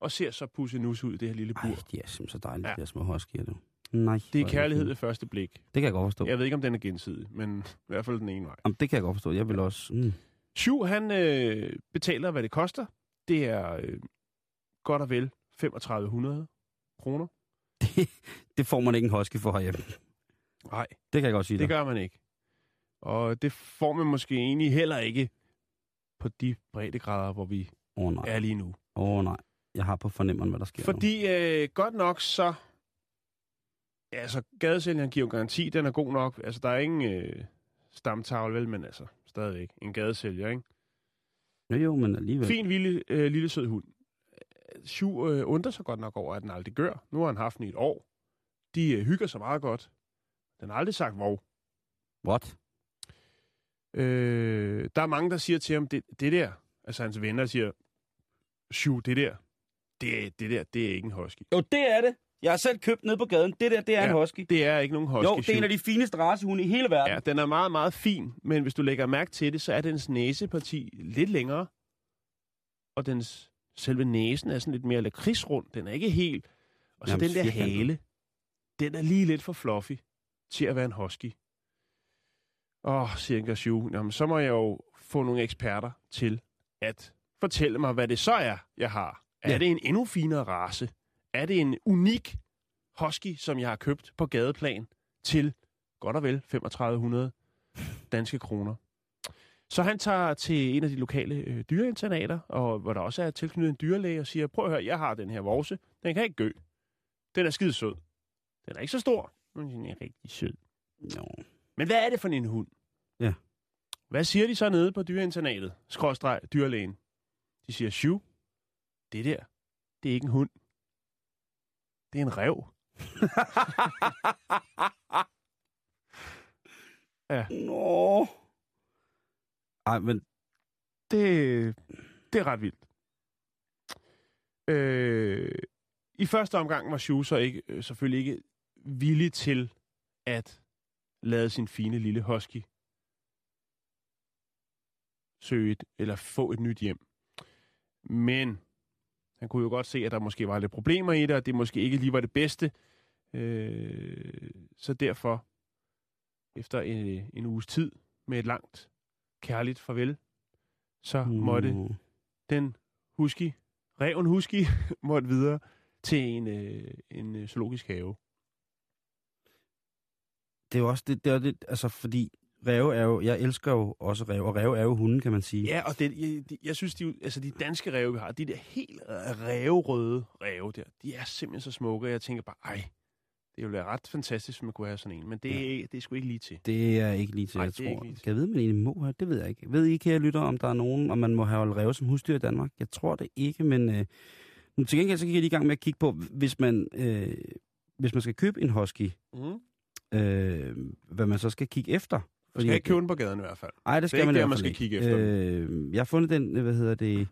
Og ser så pussenus ud, det her lille bur. Ej, de er simpelthen så dejlige, Ja. de her små huskyer, du. Nej. det er kærlighed ved første blik. Det kan jeg godt forstå. Jeg ved ikke, om den er gensidig, men *laughs* i hvert fald den ene vej. Jamen, det kan jeg godt forstå. Jeg vil også... Mm. Shu, han øh, betaler, hvad det koster. Det er øh, godt og vel 3500 kroner. *laughs* Det får man ikke en husky for herhjemme. Nej, Det kan jeg godt sige det dig. gør man ikke. Og det får man måske egentlig heller ikke på de breddegrader, hvor vi oh, nej. er lige nu. Åh oh, nej. Jeg har på fornemmeren, hvad der sker nu. Fordi øh, godt nok så... Ja, altså, gadesælgeren giver jo garanti, den er god nok. Altså, der er ingen øh, stamtavle, vel, men altså, stadigvæk en gadesælger, ikke? Jo, jo, men alligevel. Fin, lille, øh, lille sød hund. Sju øh, undrer sig godt nok over, at den aldrig gør. Nu har han haft den i et år. De øh, hygger sig meget godt. Den har aldrig sagt vov. What? Øh, der er mange, der siger til ham, det, det der, altså hans venner siger, Sju, det der, det, det der, det er ikke en husky. Jo, det er det. Jeg har selv købt ned på gaden. Det der, det er Ja, en husky. Det er ikke nogen husky, Jo, det er en af de fineste racehunde i hele verden. Ja, den er meget, meget fin, men hvis du lægger mærke til det, så er dens næseparti lidt længere, og dens selve næsen er sådan lidt mere lakridsrund. Den er ikke helt... Og så Jamen, den der hale, den er lige lidt for fluffy til at være en husky. Åh, oh, siger Sju, jamen så må jeg jo få nogle eksperter til at fortælle mig, hvad det så er, jeg har. Er Ja. det en endnu finere race? Er det en unik husky, som jeg har købt på gadeplan til godt og vel 3500 danske kroner? Så han tager til en af de lokale øh, dyreinternater, og hvor der også er tilknyttet en dyrlæge, og siger, prøv at høre, jeg har den her vorse. Den kan ikke gø. Den er skide sød. Den er ikke så stor, men den er rigtig sød. Jo. Men hvad er det for en hund? Ja. Hvad siger de så nede på dyreinternatet? Skråstreg, dyrlægen. De siger, Shu, det der, det er ikke en hund. Det er en rev. *laughs* ja, Nå. Ej, men det, det er ret vildt. Øh, I første omgang var Shu så ikke, øh, selvfølgelig ikke villig til at lade sin fine lille husky søge et, eller få et nyt hjem. Men han kunne jo godt se, at der måske var lidt problemer i det, og det måske ikke lige var det bedste. Øh, så derfor, efter en, en uges tid med et langt kærligt farvel, så mm. måtte den husky, reven husky, *laughs* måtte videre til en, øh, en øh, zoologisk have. det er jo også det, det er det, altså fordi ræve er jo, jeg elsker jo også ræve, og ræve er jo hunden, kan man sige. Ja, og det, jeg, de- jeg synes, de, altså de danske ræve, vi har, de der helt ræverøde ræve der, de er simpelthen så smukke, og jeg tænker bare, ej, det ville være ret fantastisk, hvis man kunne have sådan en, men det, ja. det er sgu ikke lige til. Det er ikke lige til, Nej, jeg tror. lige til. Kan jeg vide, man egentlig må have? Det ved jeg ikke. Ved I, kære lytter, om der er nogen, om man må have ræve som husdyr i Danmark? Jeg tror det ikke, men øh, nu til gengæld så gik jeg lige i gang med at kigge på, hvis man, øh, hvis man skal købe en husky, Mm. øh, hvad man så skal kigge efter. Du skal ikke købe den på gaden i hvert fald. Nej, det skal ikke man i der, hvert man skal ikke. kigge efter Øh, jeg har fundet den, hvad hedder det,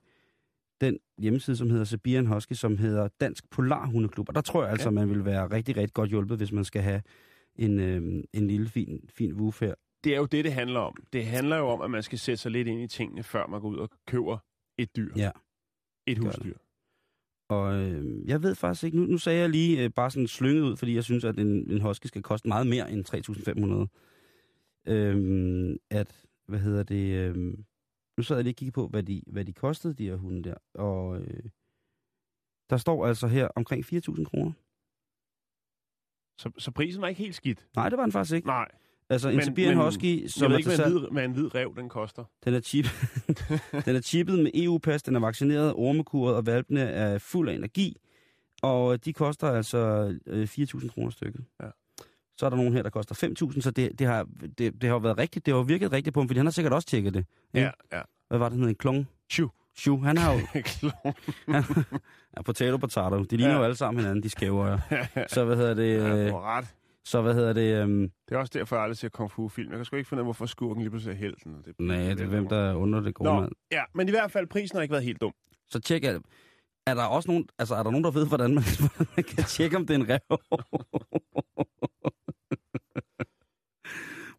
den hjemmeside, som hedder Sibirian Husky, som hedder Dansk Polarhundeklub. Og der tror jeg altså, Ja. man vil være rigtig, rigtig godt hjulpet, hvis man skal have en, øh, en lille fin, fin woof her. Det er jo det, det handler om. Det handler jo om, at man skal sætte sig lidt ind i tingene, før man går ud og køber et dyr. Ja. Et husdyr. Og øh, jeg ved faktisk ikke, nu, nu sagde jeg lige øh, bare sådan slynget ud, fordi jeg synes, at en, en husky skal koste meget mere end 3.500. Øh, at, hvad hedder det, øh, nu sad jeg lige og kiggede på, hvad de, hvad de kostede, de her hunde der. Og øh, der står altså her omkring 4.000 kroner. Så, så prisen var ikke helt skidt. Nej, det var den faktisk ikke. Nej. Altså en Men- Siberian men Husky, Jeg som ved er ikke, hvad en, hvid, hvad en hvid rev den koster. den er, chip, *laughs* den er chippet med EU-pas, den er vaccineret, ormekuret, og valpene er fuld af energi. Og de koster altså øh, 4.000 kroner stykket. Ja. Så er der nogen her, der koster 5.000, så det, det, har, det, det har været rigtigt. Det har virket rigtigt på ham, fordi han har sikkert også tjekket det. Ja, ja. Hvad var det, han? En klong? Tju. Shu, han har jo... *laughs* Klon. Han, ja, potato, potato. De ligner Ja. jo alle sammen hinanden, de skæver. *laughs* Så hvad hedder det... Ja, Øh, har ret. så hvad hedder det... Øh, Det er også derfor, jeg aldrig ser kung fu-film. Jeg kan sgu ikke finde ud af, hvorfor skurken lige pludselig er helten. Det, nej, det er hvem, der er under det gode Nå. mand. Ja, men i hvert fald, prisen har ikke været helt dum. Så tjek, er, er der også nogen, altså er der nogen, der ved, hvordan man, *laughs* hvordan man kan tjekke, om det er en rev?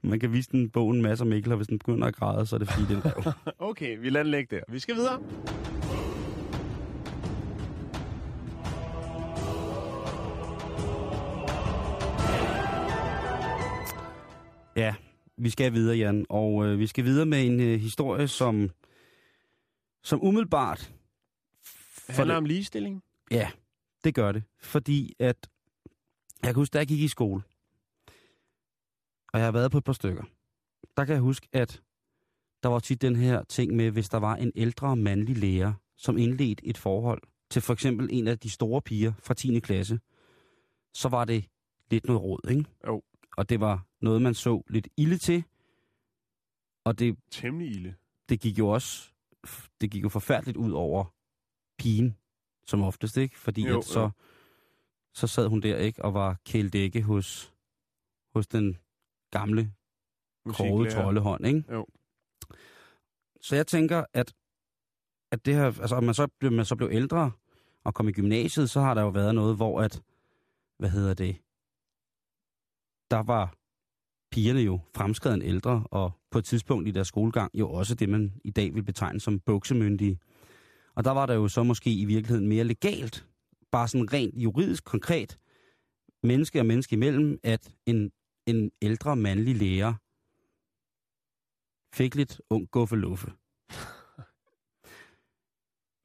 Man kan vise den bogen masser af Mikkel, og hvis den begynder at græde, så er det fordi, det er en rev. *laughs* Okay, vi lader den ligge der. Vi skal videre. Ja, vi skal videre, Jan, og øh, vi skal videre med en øh, historie, som, som umiddelbart... Det handler om ligestilling. Ja, det gør det. Fordi at... Jeg kan huske, da jeg gik i skole, og jeg har været på et par stykker, der kan jeg huske, at der var tit den her ting med, hvis der var en ældre mandlig lærer, som indledte et forhold til for eksempel en af de store piger fra 10. klasse, så var det lidt noget råd, ikke? Jo. Og det var noget, man så lidt ilde til, og det Temmelig ilde. det gik jo også det gik jo forfærdeligt ud over pigen, som oftest, ikke? Fordi Jo, at så, jo. så sad hun der, ikke? Og var kældække hos, hos den gamle, Musiklærer. troldehånd, ikke? Jo. Så jeg tænker, at, at det her, altså, man så, blev- man så blev ældre og kom i gymnasiet, så har der jo været noget, hvor at, hvad hedder det, der var pigerne jo fremskreden ældre, og på et tidspunkt i deres skolegang jo også det, man i dag vil betegne som buksemyndige. Og der var der jo så måske i virkeligheden mere legalt, bare sådan rent juridisk konkret, menneske og menneske imellem, at en, en ældre mandlig lærer fik lidt ung guffeluffe.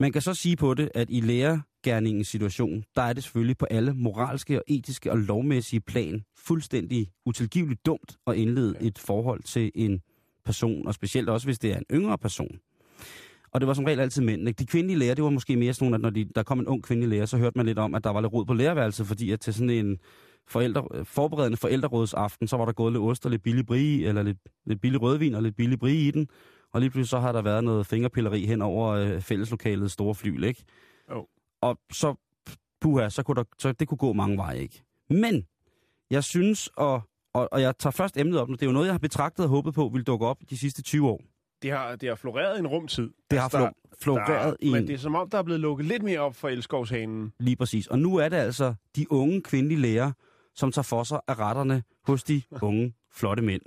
Man kan så sige på det, at i lærergærningens situation, der er det selvfølgelig på alle moralske og etiske og lovmæssige plan fuldstændig utilgiveligt dumt at indlede et forhold til en person, og specielt også hvis det er en yngre person. Og det var som regel altid mænd. Ikke? De kvindelige lærer, det var måske mere sådan at når de, der kom en ung kvindelig lærer, så hørte man lidt om, at der var lidt rod på lærerværelset, fordi at til sådan en forældre, forberedende forældrerådsaften, så var der gået lidt ost og lidt billig brie, eller lidt, lidt billig rødvin og lidt billig brie i den. Og lige pludselig så har der været noget fingerpilleri hen over øh, fælleslokalets store flyl, ikke? Jo. Og så, puha, så kunne der, så det kunne gå mange veje, ikke? Men, jeg synes, og, og, og jeg tager først emnet op nu, det er jo noget, jeg har betragtet og håbet på, vil dukke op de sidste 20 år. Det har, det har floreret i en rumtid. Det har Altså, der- flo- floreret i Men en... det er som om, der er blevet lukket lidt mere op for elskovshanen. Lige præcis. Og nu er det altså de unge kvindelige læger, som tager for sig af retterne hos de *laughs* unge, flotte mænd.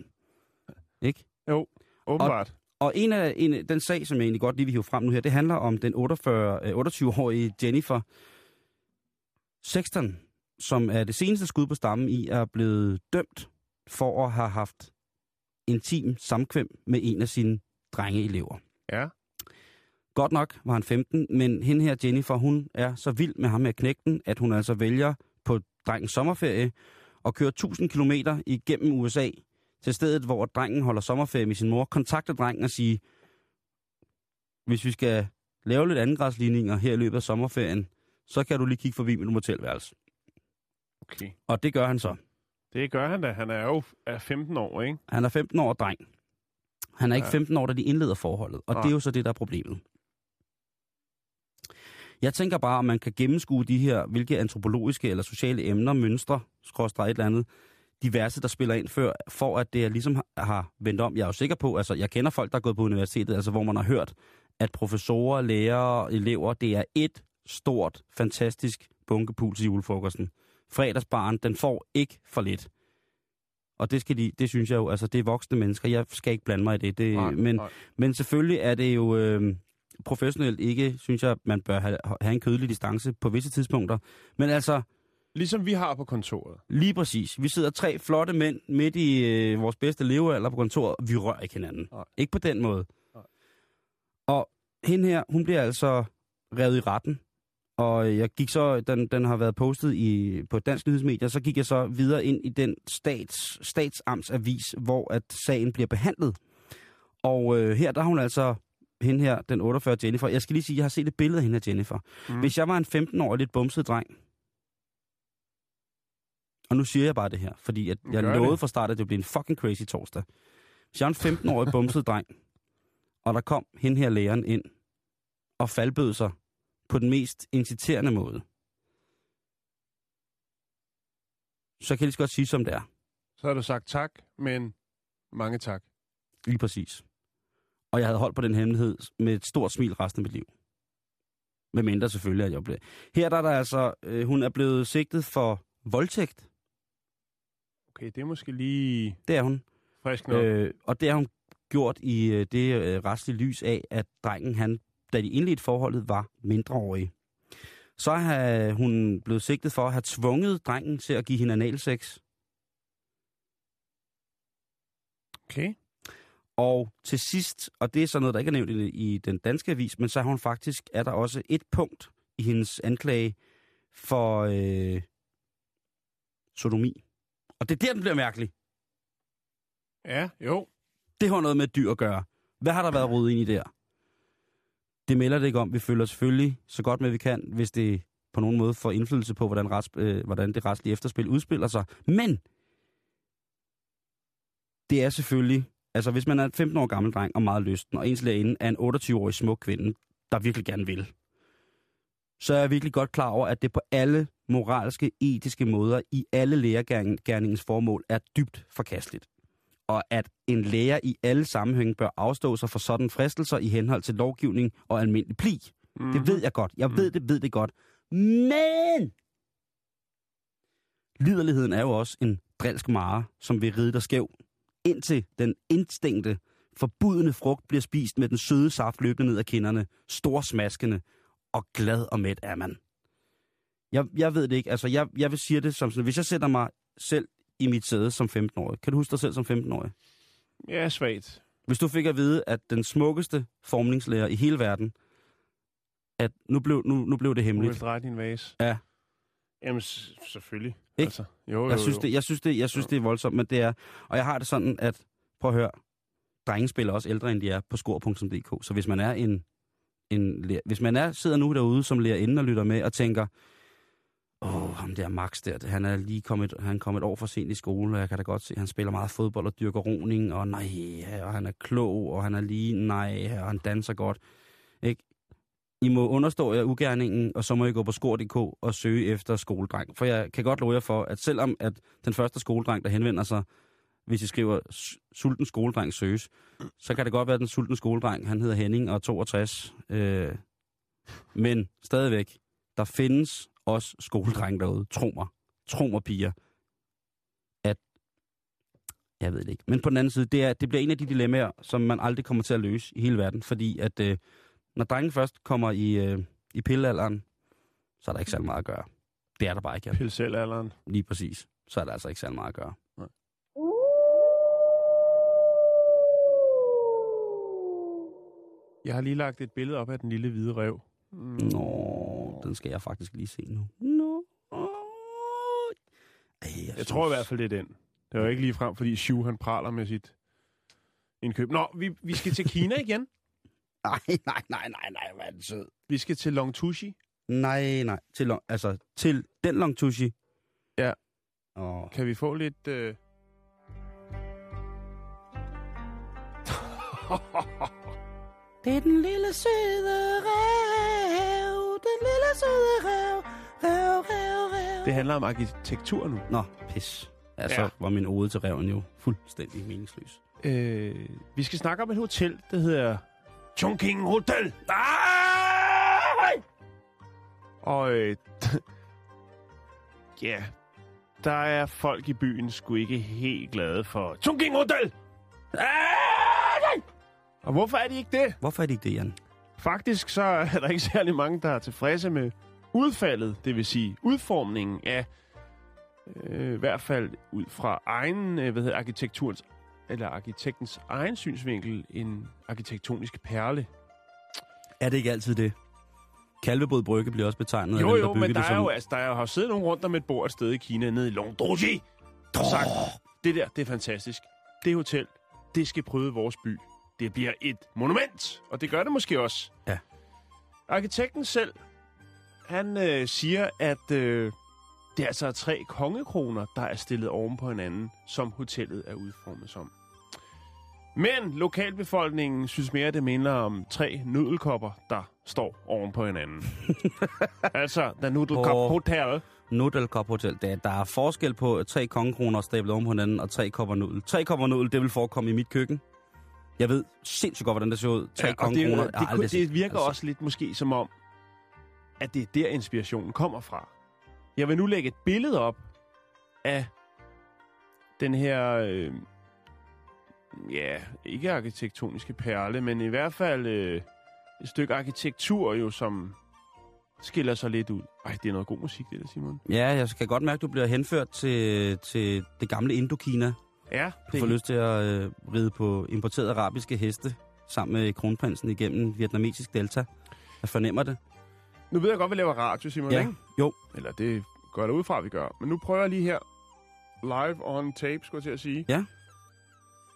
Ikke? Jo, åbenbart. Og en af, en, den sag, som jeg egentlig godt lige vil hive frem nu her, det handler om den 48, øh, 28-årige Jennifer Sexton, som er det seneste skud på stammen i, er blevet dømt for at have haft intim samkvem med en af sine drengeelever. Ja. Godt nok var han 15, men hende her Jennifer, hun er så vild med ham med knægten, at hun altså vælger drengens sommerferie at køre 1000 km igennem USA til stedet, hvor drengen holder sommerferie med sin mor, kontakter drengen og sige, hvis vi skal lave lidt andengræsligninger her i løbet af sommerferien, så kan du lige kigge forbi mit motelværelse. Okay. Og det gør han så. Det gør han da. Han er jo er 15 år, ikke? Han er 15 år dreng. Han er ikke Ja. 15 år, da de indleder forholdet. Og Nej. det er jo så det, der er problemet. Jeg tænker bare, om man kan gennemskue de her, hvilke antropologiske eller sociale emner, mønstre, skråstrej et eller andet, diverse, der spiller ind før, for at det er ligesom har- har vendt om. Jeg er jo sikker på, altså jeg kender folk, der er gået på universitetet, altså hvor man har hørt, at professorer, lærere, elever, det er et stort, fantastisk bunkepul til julefrokosten. Fredagsbarn, den får ikke for lidt. Og det, skal de, det synes jeg jo, altså det er voksne mennesker, jeg skal ikke blande mig i det. det Nej, men, nej. men selvfølgelig er det jo øh, professionelt ikke, synes jeg, man bør have, have en kødelig distance på visse tidspunkter. Men altså, Ligesom vi har på kontoret. lige præcis. Vi sidder tre flotte mænd midt i øh, vores bedste levealder på kontoret, vi rører ikke hinanden. Nej. Ikke på den måde. Nej. Og hende her, hun bliver altså revet i retten. Og jeg gik så, den, den har været postet i, på dansk nyhedsmedier, så gik jeg så videre ind i den stats, statsamtsavis, hvor at sagen bliver behandlet. Og øh, her der har hun altså, hende her, den 48 Jennifer, jeg skal lige sige, jeg har set et billede af hende her Jennifer. Mm. Hvis jeg var en 15-årig lidt bumset dreng, og nu siger jeg bare det her, fordi at jeg lovede det. fra start, at det blev en fucking crazy torsdag. Hvis jeg er en 15-årig bumset dreng, og der kom hende her læreren ind, og faldbød sig på den mest inciterende måde, så kan jeg lige så godt sige, som det er. Så har du sagt tak, men mange tak. Lige præcis. Og jeg havde holdt på den hemmelighed med et stort smil resten af mit liv. Med mindre selvfølgelig, at jeg blev. Her der er der altså, øh, hun er blevet sigtet for voldtægt. Okay, det er måske lige Det er hun. frisk nok. Øh, og det har hun gjort i øh, det øh, restlige lys af, at drengen, han, da de indledte forholdet, var mindreårig. Så har hun blevet sigtet for at have tvunget drengen til at give hende analsex. Okay. Og til sidst, og det er så noget, der ikke er nævnt i, i den danske avis, men så har hun faktisk, er der også et punkt i hendes anklage for øh, sodomi. Og det er der, den bliver mærkelig. Ja, jo. Det har noget med dyr at gøre. Hvad har der været rodet ind i der? Det melder det ikke om. Vi følger selvfølgelig så godt med, vi kan, hvis det på nogen måde får indflydelse på, hvordan, rets, øh, hvordan det retslige efterspil udspiller sig. Men det er selvfølgelig, altså hvis man er en 15 år gammel dreng og meget lysten, og ens lærerinde er en 28-årig smuk kvinde, der virkelig gerne vil, så er jeg virkelig godt klar over, at det på alle moralske, etiske måder i alle lærergærningens formål er dybt forkasteligt. Og at en lærer i alle sammenhænge bør afstå sig for sådan fristelser i henhold til lovgivning og almindelig pli. Mm-hmm. Det ved jeg godt. Jeg ved det, ved det godt. Men liderligheden er jo også en drilsk mare, som vil ride dig skæv, indtil den instinkte, forbudende frugt bliver spist med den søde saft løbende ned ad kinderne, storsmaskende, og glad og mæt er man. Jeg, jeg ved det ikke. Altså, jeg, jeg vil sige det som sådan, hvis jeg sætter mig selv i mit sæde som 15-årig. Kan du huske dig selv som 15-årig? Ja, svagt. Hvis du fik at vide, at den smukkeste formningslærer i hele verden, at nu blev, nu, nu blev det Du hemmeligt. dreje din vase. Ja. Jamen, selvfølgelig. Ikke? Altså, jo, jo, Jeg synes, jo. det, jeg synes, det, jeg synes, det er voldsomt, men det er... Og jeg har det sådan, at... Prøv at høre. Drenge spiller også ældre, end de er på skor.dk. Så hvis man er en... en lærer- hvis man er, sidder nu derude som lærerinde og lytter med og tænker, åh, ham der Max der, han er lige kommet, han kom et år for sent i skole, og jeg kan da godt se, at han spiller meget fodbold og dyrker roning, og nej, og han er klog, og han er lige, nej, og han danser godt. Ikke? I må understå jer ugerningen, og så må I gå på skor.dk og søge efter skoledreng. For jeg kan godt love jer for, at selvom at den første skoledreng, der henvender sig, hvis I skriver sulten skoledreng søges, så kan det godt være, at den sulten skoledreng, han hedder Henning og er 62. Øh, men stadigvæk, der findes også skoledreng derude. Tro mig. Tro mig, piger. At, jeg ved det ikke. Men på den anden side, det, er, det bliver en af de dilemmaer, som man aldrig kommer til at løse i hele verden. Fordi at, øh, når drengen først kommer i, øh, i pillealderen, så er der ikke særlig meget at gøre. Det er der bare ikke. Pil selv alderen. Lige præcis. Så er der altså ikke særlig meget at gøre. Jeg har lige lagt et billede op af den lille hvide rev. Mm. Nå, den skal jeg faktisk lige se nu. Nå. Ej, jeg, Jeg synes- tror i hvert fald, det er den. Det er jo ikke lige frem, fordi Shu han praler med sit indkøb. Nå, vi, vi skal til Kina igen. *laughs* Nej, nej, nej, nej, nej, hvad er den sød. Vi skal til Longtushi. Nej, nej, til, long, altså, til den Longtushi. Ja. Åh, Kan vi få lidt... Øh... *laughs* Det er den lille søde rev, den lille søde rev, rev, rev, rev. det handler om arkitektur nu. Nå, pis. Altså, ja. var min ode til reven jo fuldstændig meningsløs. Øh, vi skal snakke om et hotel, der hedder Chongqing Hotel. Nej! Og øh, ja, der er folk i byen sgu ikke helt glade for Chongqing Hotel. Ah, Og hvorfor er de ikke det? Hvorfor er det ikke det, Jan? Faktisk så er der ikke særlig mange, der er tilfredse med udfaldet, det vil sige udformningen af, øh, i hvert fald ud fra egen, øh, hvad hedder arkitekturens, eller arkitektens egen synsvinkel, en arkitektonisk perle. Er det ikke altid det? Kalvebod Brygge bliver også betegnet Jo, af dem, der jo, men byggede der det er som... jo, altså, der er jo har siddet nogen rundt om et bord et sted i Kina, nede i Longdoji, og sagt, det der, det er fantastisk. Det hotel, det skal prøve vores by. Det bliver et monument, og det gør det måske også. Ja. Arkitekten selv, han øh, siger, at øh, det er altså tre kongekroner, der er stillet oven på hinanden, som hotellet er udformet som. Men lokalbefolkningen synes mere, det minder om tre nudelkopper, der står oven på hinanden. *laughs* altså, The Nudelkop. Hotel. Nudelkop Hotel. Der, der er forskel på tre kongekroner stablet oven på hinanden og tre kopper nudel. Tre kopper nudel, det vil forekomme i mit køkken. Jeg ved sindssygt godt, hvordan det ser ud. Tre Ja, kongekroner. det, det, det, det virker Altså, også lidt måske som om, at det er der, inspirationen kommer fra. Jeg vil nu lægge et billede op af den her, øh, ja, ikke arkitektoniske perle, men i hvert fald øh, et stykke arkitektur jo, som skiller sig lidt ud. Ej, det er noget god musik, det der, Simon. Ja, jeg skal godt mærke, at du bliver henført til, til det gamle Indokina. Ja, Du får lyst til at øh, ride på importerede arabiske heste sammen med kronprinsen igennem vietnamesisk delta. Jeg fornemmer det. Nu ved jeg godt, at vi laver radio, Simon, Ja, ikke? jo. Eller det går jeg ud fra, vi gør. Men nu prøver jeg lige her, live on tape, skulle jeg til at sige. Ja.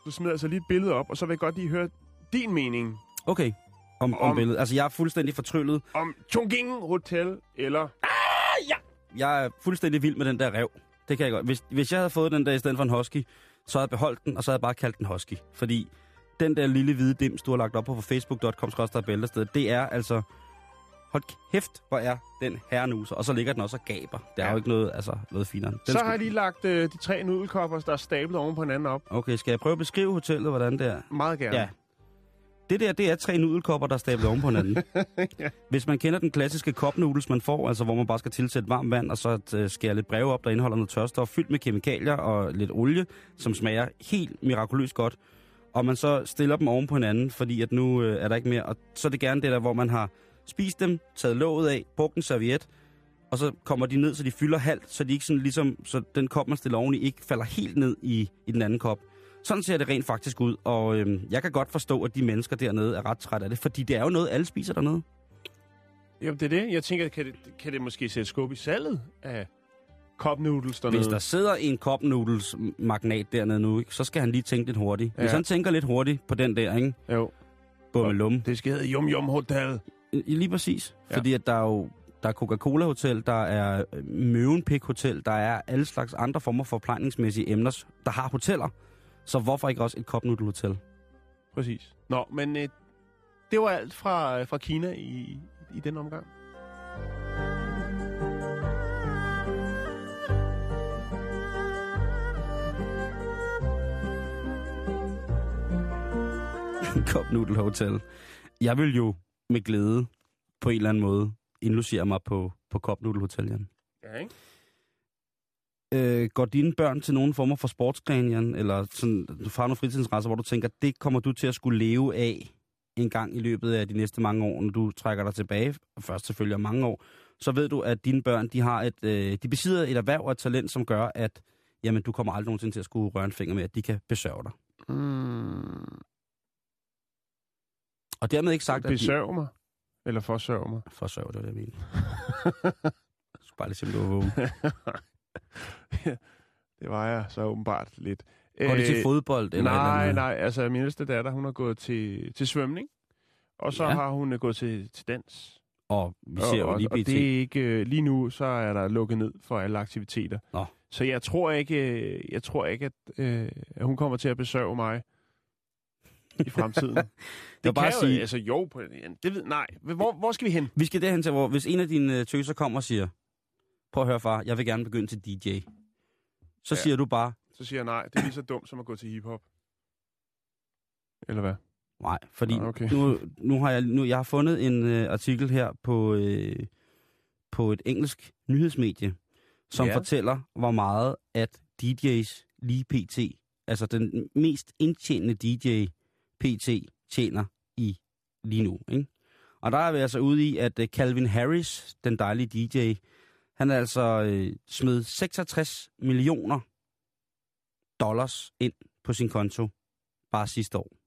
Så smider altså lige et billede op, og så vil jeg godt lige høre din mening Okay. Om, om Om- billedet. Altså, jeg er fuldstændig fortryllet. om Chongqing Hotel, eller... Jeg er fuldstændig vild med den der rev. Det kan jeg godt. Hvis, hvis jeg havde fået den der i stedet for en husky, så havde jeg beholdt den, og så havde jeg bare kaldt den husky. Fordi den der lille hvide dims, du har lagt op på facebook.com bæltested, det er altså... Hold kæft, hvor er den herrenuser. Og så ligger den også og gaber. Det er Ja. jo ikke noget, altså, noget finere. Den så har jeg lige lagt øh, de tre nudelkopper, der er stablet oven på hinanden op. Okay, skal jeg prøve at beskrive hotellet, hvordan det er? Meget gerne. Ja. Det der, det er tre nudelkopper, der er stablet oven på hinanden. *laughs* Ja. Hvis man kender den klassiske kopnudels, man får, altså hvor man bare skal tilsætte varmt vand, og så øh, skære lidt breve op, der indeholder noget tørstof, fyldt med kemikalier og lidt olie, som smager helt mirakuløst godt. Og man så stiller dem oven på hinanden, fordi at nu øh, er der ikke mere. Og så er det gerne det der, hvor man har spist dem, taget låget af, brugt en serviet, og så kommer de ned, så de fylder halvt, så de ikke sådan ligesom, så den kop, man stiller oveni, ikke falder helt ned i, i den anden kop. Sådan ser det rent faktisk ud, og øhm, jeg kan godt forstå, at de mennesker dernede er ret trætte af det, fordi det er jo noget, alle spiser dernede. Jamen, det er det. Jeg tænker, kan det, kan det måske sætte skub i salget af noodles dernede? Hvis der sidder en kop noodles magnat dernede nu, ikke, så skal han lige tænke lidt hurtigt. Hvis Ja. han tænker lidt hurtigt på den der, ikke? Jo. Bummelum. Det skal hedde Yum Yum Hotel. Lige præcis. Ja. Fordi at der er jo der er Coca-Cola Hotel, der er øh, Møvenpik Hotel, der er alle slags andre former for plejningsmæssige emner, der har hoteller. Så hvorfor ikke også et Cup Noodle Hotel? Præcis. Nå, men øh, det var alt fra, øh, fra Kina i, i den omgang. *laughs* Cup Noodle Hotel. Jeg vil jo med glæde på en eller anden måde indlogere mig på, på Cup Noodle Hotel, Jan. Ja, ikke? Øh, går dine børn til nogen former for sportsgren, Jan? Eller sådan, du har nogle fritidsinteresser, hvor du tænker, det kommer du til at skulle leve af en gang i løbet af de næste mange år, når du trækker dig tilbage, og først selvfølgelig om mange år, så ved du, at dine børn, de har et, øh, de besidder et erhverv og et talent, som gør, at jamen, du kommer aldrig nogensinde til at skulle røre en finger med, at de kan besørge dig. Mm. Og dermed ikke sagt, at de... Besørg mig. Eller forsørg mig. Forsørg, det var det, jeg mente. jeg skulle bare lige se, om du var vågen. *laughs* det var jeg så åbenbart lidt. Går de til Øh, fodbold? Eller et eller nej, nej. Altså, min ældste datter, hun har gået til, til svømning. Og så Ja. har hun øh, gået til, til dans. Og vi ser og, jo lige og, og det er ikke, øh, lige nu, så er der lukket ned for alle aktiviteter. Nå. Så jeg tror ikke, jeg tror ikke at, øh, at hun kommer til at besøge mig i fremtiden. *laughs* det bare kan sige- jo, altså jo, på, det ved, nej. Hvor, hvor skal vi hen? Vi skal derhen til, hvor hvis en af dine øh, tøser kommer og siger, prøv at høre far, jeg vil gerne begynde til DJ. Så Ja. siger du bare, Så siger jeg nej, det er lige så dumt som at gå til hiphop. Eller hvad? nej, fordi Ah, okay. nu, nu har jeg, nu, jeg har fundet en øh, artikel her på, øh, på et engelsk nyhedsmedie, som Ja. fortæller, hvor meget at DJ's lige pt, altså den mest indtjenende DJ pt tjener i lige nu. Ikke? Og der er vi altså ude i, at øh, Calvin Harris, den dejlige DJ, han er altså øh, smed 66 millioner dollars ind på sin konto bare sidste år.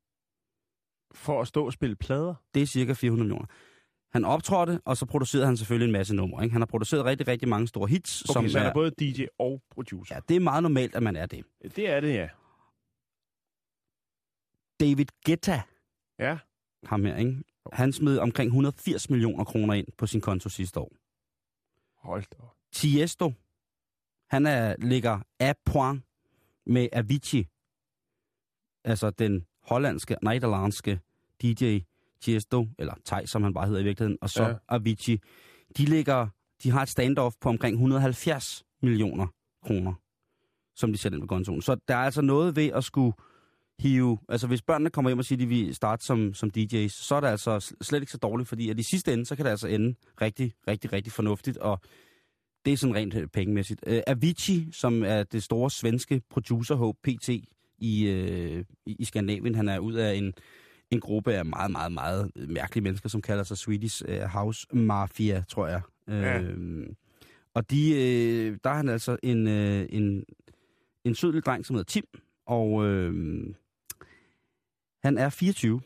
For at stå og spille plader? Det er cirka 400 millioner. Han optrådte, og så producerede han selvfølgelig en masse numre. Ikke? Han har produceret rigtig, rigtig mange store hits. Okay, som så han er både DJ og producer. Ja, det er meget normalt, at man er det. Det er det, ja. David Guetta, Ja. ham her, ikke? han smed omkring 180 millioner kroner ind på sin konto sidste år. Hold da. Tiesto, han er, ligger af point med Avicii, altså den hollandske, nederlandske DJ Tiesto, eller Tej, som han bare hedder i virkeligheden, og så ja. Avicii. De ligger, de har et standoff på omkring 170 millioner kroner, som de sætter ind på kontoen. Så der er altså noget ved at skulle hive, altså hvis børnene kommer hjem og siger, at de vil starte som, som DJ's, så er det altså sl- slet ikke så dårligt, fordi at i sidste ende, så kan det altså ende rigtig, rigtig, rigtig fornuftigt, og det er sådan rent øh, pengemæssigt. Uh, Avicii, som er det store svenske producer PT i, uh, i, Skandinavien, han er ud af en, en gruppe af meget, meget, meget mærkelige mennesker, som kalder sig Swedish House Mafia, tror jeg. Ja. Uh, og de, uh, der er han altså en, uh, en, en sød lille dreng, som hedder Tim, og uh, han er 24,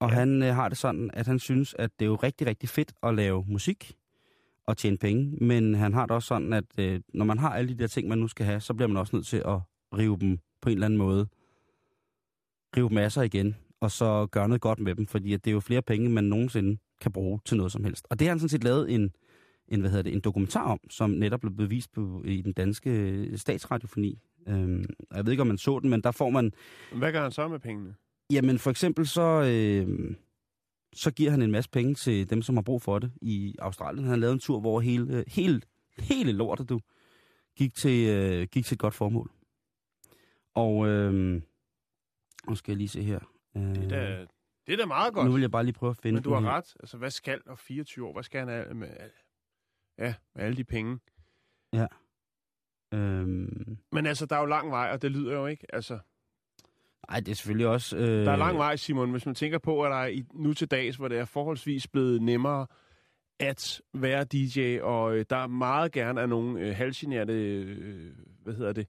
og Ja. han uh, har det sådan, at han synes, at det er jo rigtig, rigtig fedt at lave musik og tjene penge, men han har det også sådan, at øh, når man har alle de der ting, man nu skal have, så bliver man også nødt til at rive dem på en eller anden måde. Rive dem af sig igen, og så gøre noget godt med dem, fordi at det er jo flere penge, man nogensinde kan bruge til noget som helst. Og det har han sådan set lavet en, en, hvad hedder det, en dokumentar om, som netop blev bevist på, i den danske statsradiofoni. Øhm, jeg ved ikke, om man så den, men der får man Hvad gør han så med pengene? Jamen for eksempel så, øh, så giver han en masse penge til dem, som har brug for det i Australien. Han har lavet en tur, hvor hele, hele, hele lortet, du, gik til, øh, gik til et godt formål. Og øh, nu skal jeg lige se her. Øh, Det er da, det er da meget godt. nu vil jeg bare lige prøve at finde Men du har den her. ret. Altså, hvad skal og 24 år? Hvad skal han have med, ja, med alle de penge? Øh, Men altså, der er jo lang vej, og det lyder jo ikke. Altså, ej, det er selvfølgelig også... Øh, der er lang vej, Simon, hvis man tænker på, at der er i, nu til dags, hvor det er forholdsvis blevet nemmere at være DJ, og øh, der er meget gerne er nogle øh, halvgenerte, øh, hvad hedder det,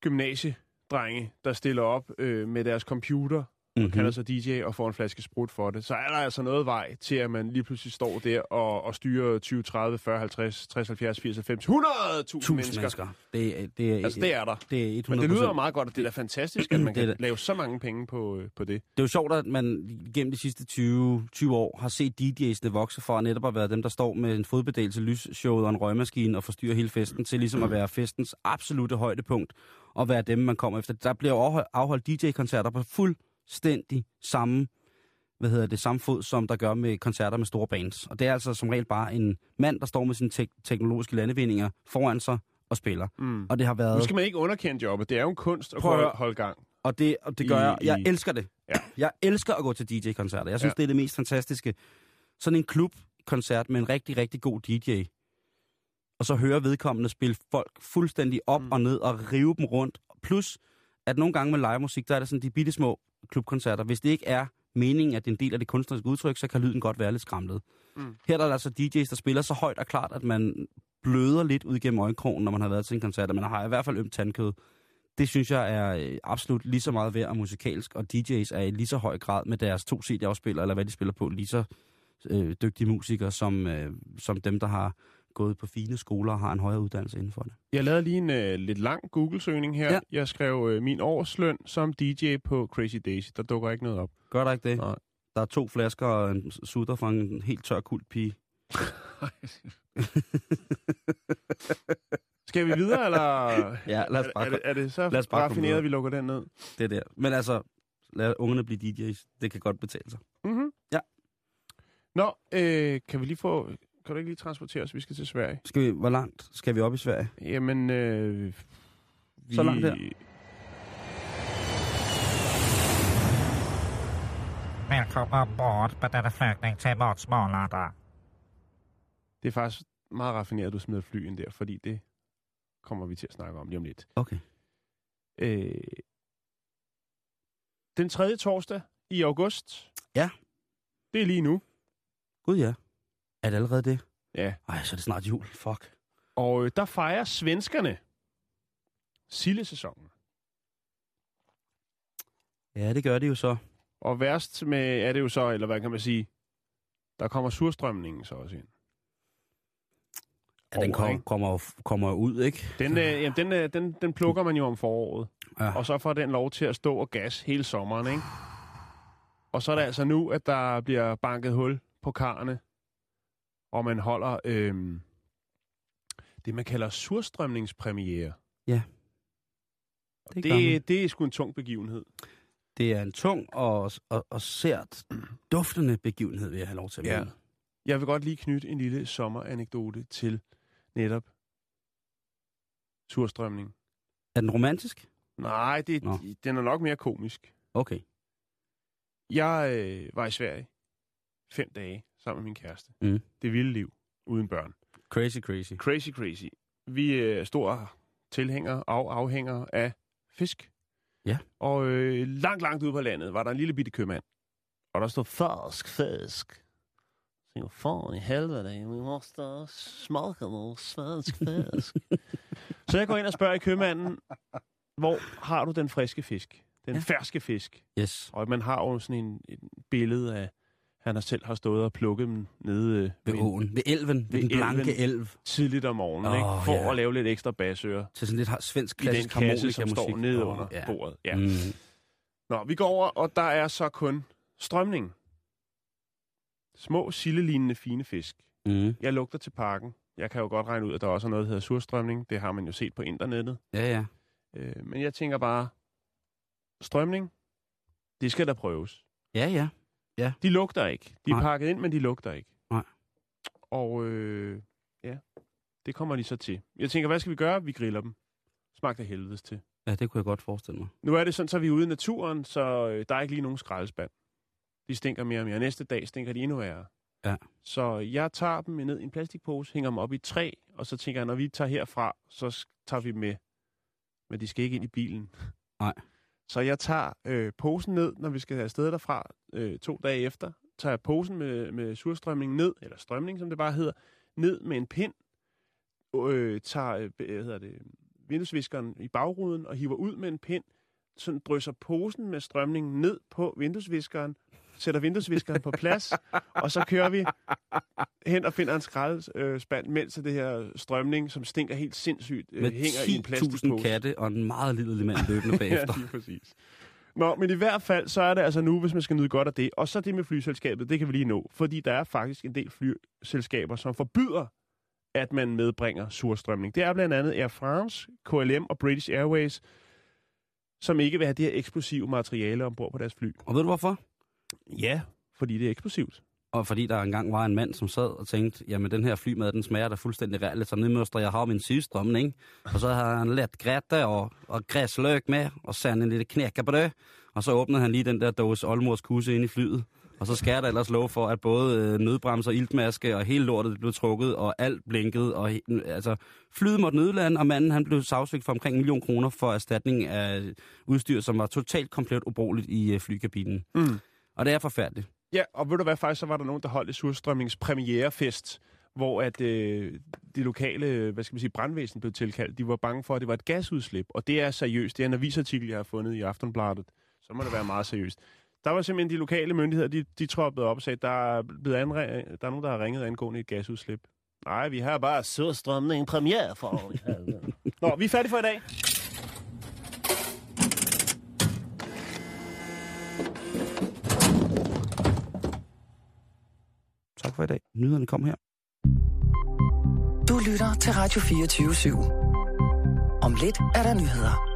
gymnasiedrenge, der stiller op øh, med deres computer, mm-hmm. kalder sig DJ og får en flaske sprut for det. Så er der altså noget vej til, at man lige pludselig står der og, og styrer 20, 30, 40, 50, 60, 70, 80, 90, 100.000 Tusind mennesker. mennesker. Det, er- det, er, Altså, det er der. det er 100%. Men det lyder meget godt, og det er da fantastisk, at man kan det. lave så mange penge på, øh, på det. Det er jo sjovt, at man gennem de sidste 20, 20 år har set DJ'sne vokse fra netop at være dem, der står med en fodbeddelse, lysshowet og en røgmaskine og forstyrrer hele festen, til ligesom at være festens absolute højdepunkt og være dem, man kommer efter. Der bliver afholdt DJ-koncerter på fuldstændig samme, hvad hedder det, samme fod, som der gør med koncerter med store bands. Og det er altså som regel bare en mand, der står med sine tek- teknologiske landevindinger foran sig og spiller. Mm. Og det har været... Nu skal man ikke underkende jobbet. Det er jo en kunst at Prøv holde, gang. Og det, og det gør I- jeg. Jeg i- elsker det. Ja. Jeg elsker at gå til DJ-koncerter. Jeg synes, Ja. det er det mest fantastiske. Sådan en klubkoncert med en rigtig, rigtig god DJ. Og så høre vedkommende spille folk fuldstændig op Mm. og ned og rive dem rundt. Plus, at nogle gange med live musik, der er det sådan de bitte små klubkoncerter. Hvis det ikke er meningen, at det er en del af det kunstneriske udtryk, så kan lyden godt være lidt skramlet. Mm. Her der er der altså DJ's, der spiller så højt og klart, at man bløder lidt ud gennem øjenkrogen, når man har været til en koncert, og man har i hvert fald ømt tandkød. Det synes jeg er øh, absolut lige så meget værd og musikalsk, og DJ's er i lige så høj grad med deres to CD-afspillere, eller hvad de spiller på, lige så øh, dygtige musikere, som, øh, som dem, der har gået på fine skoler og har en højere uddannelse inden for det. Jeg lavede lige en øh, lidt lang Google-søgning her. Ja. Jeg skrev øh, min årsløn som DJ på Crazy Daisy. Der dukker ikke noget op. Gør der ikke det? Nej. Der er to flasker og en sutter fra en helt tør kult pige. *laughs* Skal vi videre, eller Ja, lad os bare er, det, er det så lad os bare raffineret, vi lukker den ned? det der. Men altså, lad ungerne blive DJ's. Det kan godt betale sig. Mm-hmm. Ja. Nå, øh, kan vi lige få... Kan du ikke lige transportere os? Vi skal til Sverige. Skal vi, hvor langt skal vi op i Sverige? Jamen, øh, vi... Så langt her. Välkommen ombord på denna flygning till Motsmålanda. Det er faktisk meget raffineret, at du smider et fly ind der, fordi det kommer vi til at snakke om lige om lidt. Okay. Øh, den tredje torsdag i august. Ja. Det er lige nu. Gud ja. Er det allerede det? Ja. Ej, så er det snart jul. Fuck. Og øh, der fejrer svenskerne sildesæsonen. Ja, det gør det jo så. Og værst med er det jo så, eller hvad kan man sige, der kommer surstrømningen så også ind. Ja, den kom, kommer, kommer ud, ikke? Den, øh, jamen, den, øh, den, den plukker man jo om foråret. Ja. Og så får den lov til at stå og gas hele sommeren, ikke? Og så er det altså nu, at der bliver banket hul på karne, og man holder øhm, det, man kalder surstrømningspremiere. Ja. Det det, det er sgu en tung begivenhed. Det er en tung og, og, og sært duftende begivenhed, vil jeg have lov til at Ja. mene. Jeg vil godt lige knytte en lille sommeranekdote til netop surstrømning. Er den romantisk? Nej, det, Nå. den er nok mere komisk. Okay. Jeg øh, var i Sverige fem dage sammen med min kæreste. Mm. Det vilde liv uden børn. Crazy, crazy. Crazy, crazy. Vi er øh, store tilhængere og afhængere af fisk. Ja. Og øh, langt, langt ude på landet var der en lille bitte købmand. Og der stod fersk fisk. Så jeg fan i helvede, vi måste smage noget svensk fisk. *laughs* så jeg går ind og spørger i købmanden, hvor har du den friske fisk? Den Ja. ferske fisk. Yes. Og man har jo sådan en, en billede af, han har selv har stået og plukket dem nede øh, Ved ved- åen. Ved elven. Ved, Ved den blanke elven. elv. tidligt om morgenen, Åh, ikke? for ja. at lave lidt ekstra basører Til sådan lidt svensk i den klassisk kasse, som harmonikamusik. står nede Åh, under ja. bordet. Ja. Mm. Nå, vi går over, og der er så kun strømning. Små, sildelignende fine fisk. Mm. Jeg lugter til parken. Jeg kan jo godt regne ud, at der også er noget, der hedder surstrømning. Det har man jo set på internettet. Ja, ja. Øh, men jeg tænker bare, strømning, det skal der prøves. Ja, ja. De lugter ikke. De er Nej. pakket ind, men de lugter ikke. Nej. Og øh, ja, det kommer de så til. Jeg tænker, hvad skal vi gøre? Vi griller dem. Smagt af helvedes til. Ja, det kunne jeg godt forestille mig. Nu er det sådan, så er vi ude i naturen, så øh, der er ikke lige nogen skraldespand. De stinker mere og mere. Næste dag stinker de endnu værre. Ja. Så jeg tager dem ned i en plastikpose, hænger dem op i et træ, og så tænker jeg, når vi tager herfra, så tager vi dem med. Men de skal ikke ind i bilen. Nej. Så jeg tager øh, posen ned, når vi skal afsted derfra øh, to dage efter. Tager jeg posen med, med surstrømning ned, eller strømning, som det bare hedder, ned med en pind. Øh, tager øh, hvad hedder det, vinduesviskeren i bagruden og hiver ud med en pind. Sådan drysser posen med strømning ned på vinduesviskeren, sætter vinduesviskeren på plads, *laughs* og så kører vi hen og finder en skraldespand, mens det her strømning, som stinker helt sindssygt, øh, Med hænger i en 10.000 plastikpose. katte og en meget lille mand løbende bagefter. *laughs* Ja, lige præcis. Nå, men i hvert fald, så er det altså nu, hvis man skal nyde godt af det. Og så det med flyselskabet, det kan vi lige nå. Fordi der er faktisk en del flyselskaber, som forbyder, at man medbringer surstrømning. Det er blandt andet Air France, KLM og British Airways, som ikke vil have det her eksplosive materiale ombord på deres fly. Og ved du hvorfor? Ja, fordi det er eksplosivt. Og fordi der engang var en mand, som sad og tænkte, jamen den her flymad, den smager da fuldstændig reelt, så nu møster jeg har min sygstrømning. Og så havde han let grætte og, og græsløg med, og så en lille knækkebrød. Og så åbnede han lige den der dåse oldmors kusse ind i flyet. Og så skær der ellers lov for, at både øh, nødbremser, iltmaske og hele lortet blev trukket, og alt blinkede. Og, he- altså, flyet måtte nødlande, og manden han blev sagsøgt for omkring en million kroner for erstatning af udstyr, som var totalt komplet ubrugeligt i øh, flykabinen. Mm. Og det er forfærdeligt. Ja, og ved du hvad, faktisk så var der nogen, der holdt et surstrømnings premierefest, hvor at øh, det lokale, hvad skal man sige, brandvæsen blev tilkaldt. De var bange for, at det var et gasudslip, og det er seriøst. Det er en avisartikel, jeg har fundet i Aftonbladet. Så må det være meget seriøst. Der var simpelthen de lokale myndigheder, de, de troppede op og sagde, der er, blevet anre- der er nogen, der har ringet angående et gasudslip. Nej, vi har bare surstrømning premiere for. *laughs* Nå, vi er færdige for i dag. Tak for i dag. Nyhederne kom her. Du lytter til Radio 24 /7. Om lidt er der nyheder.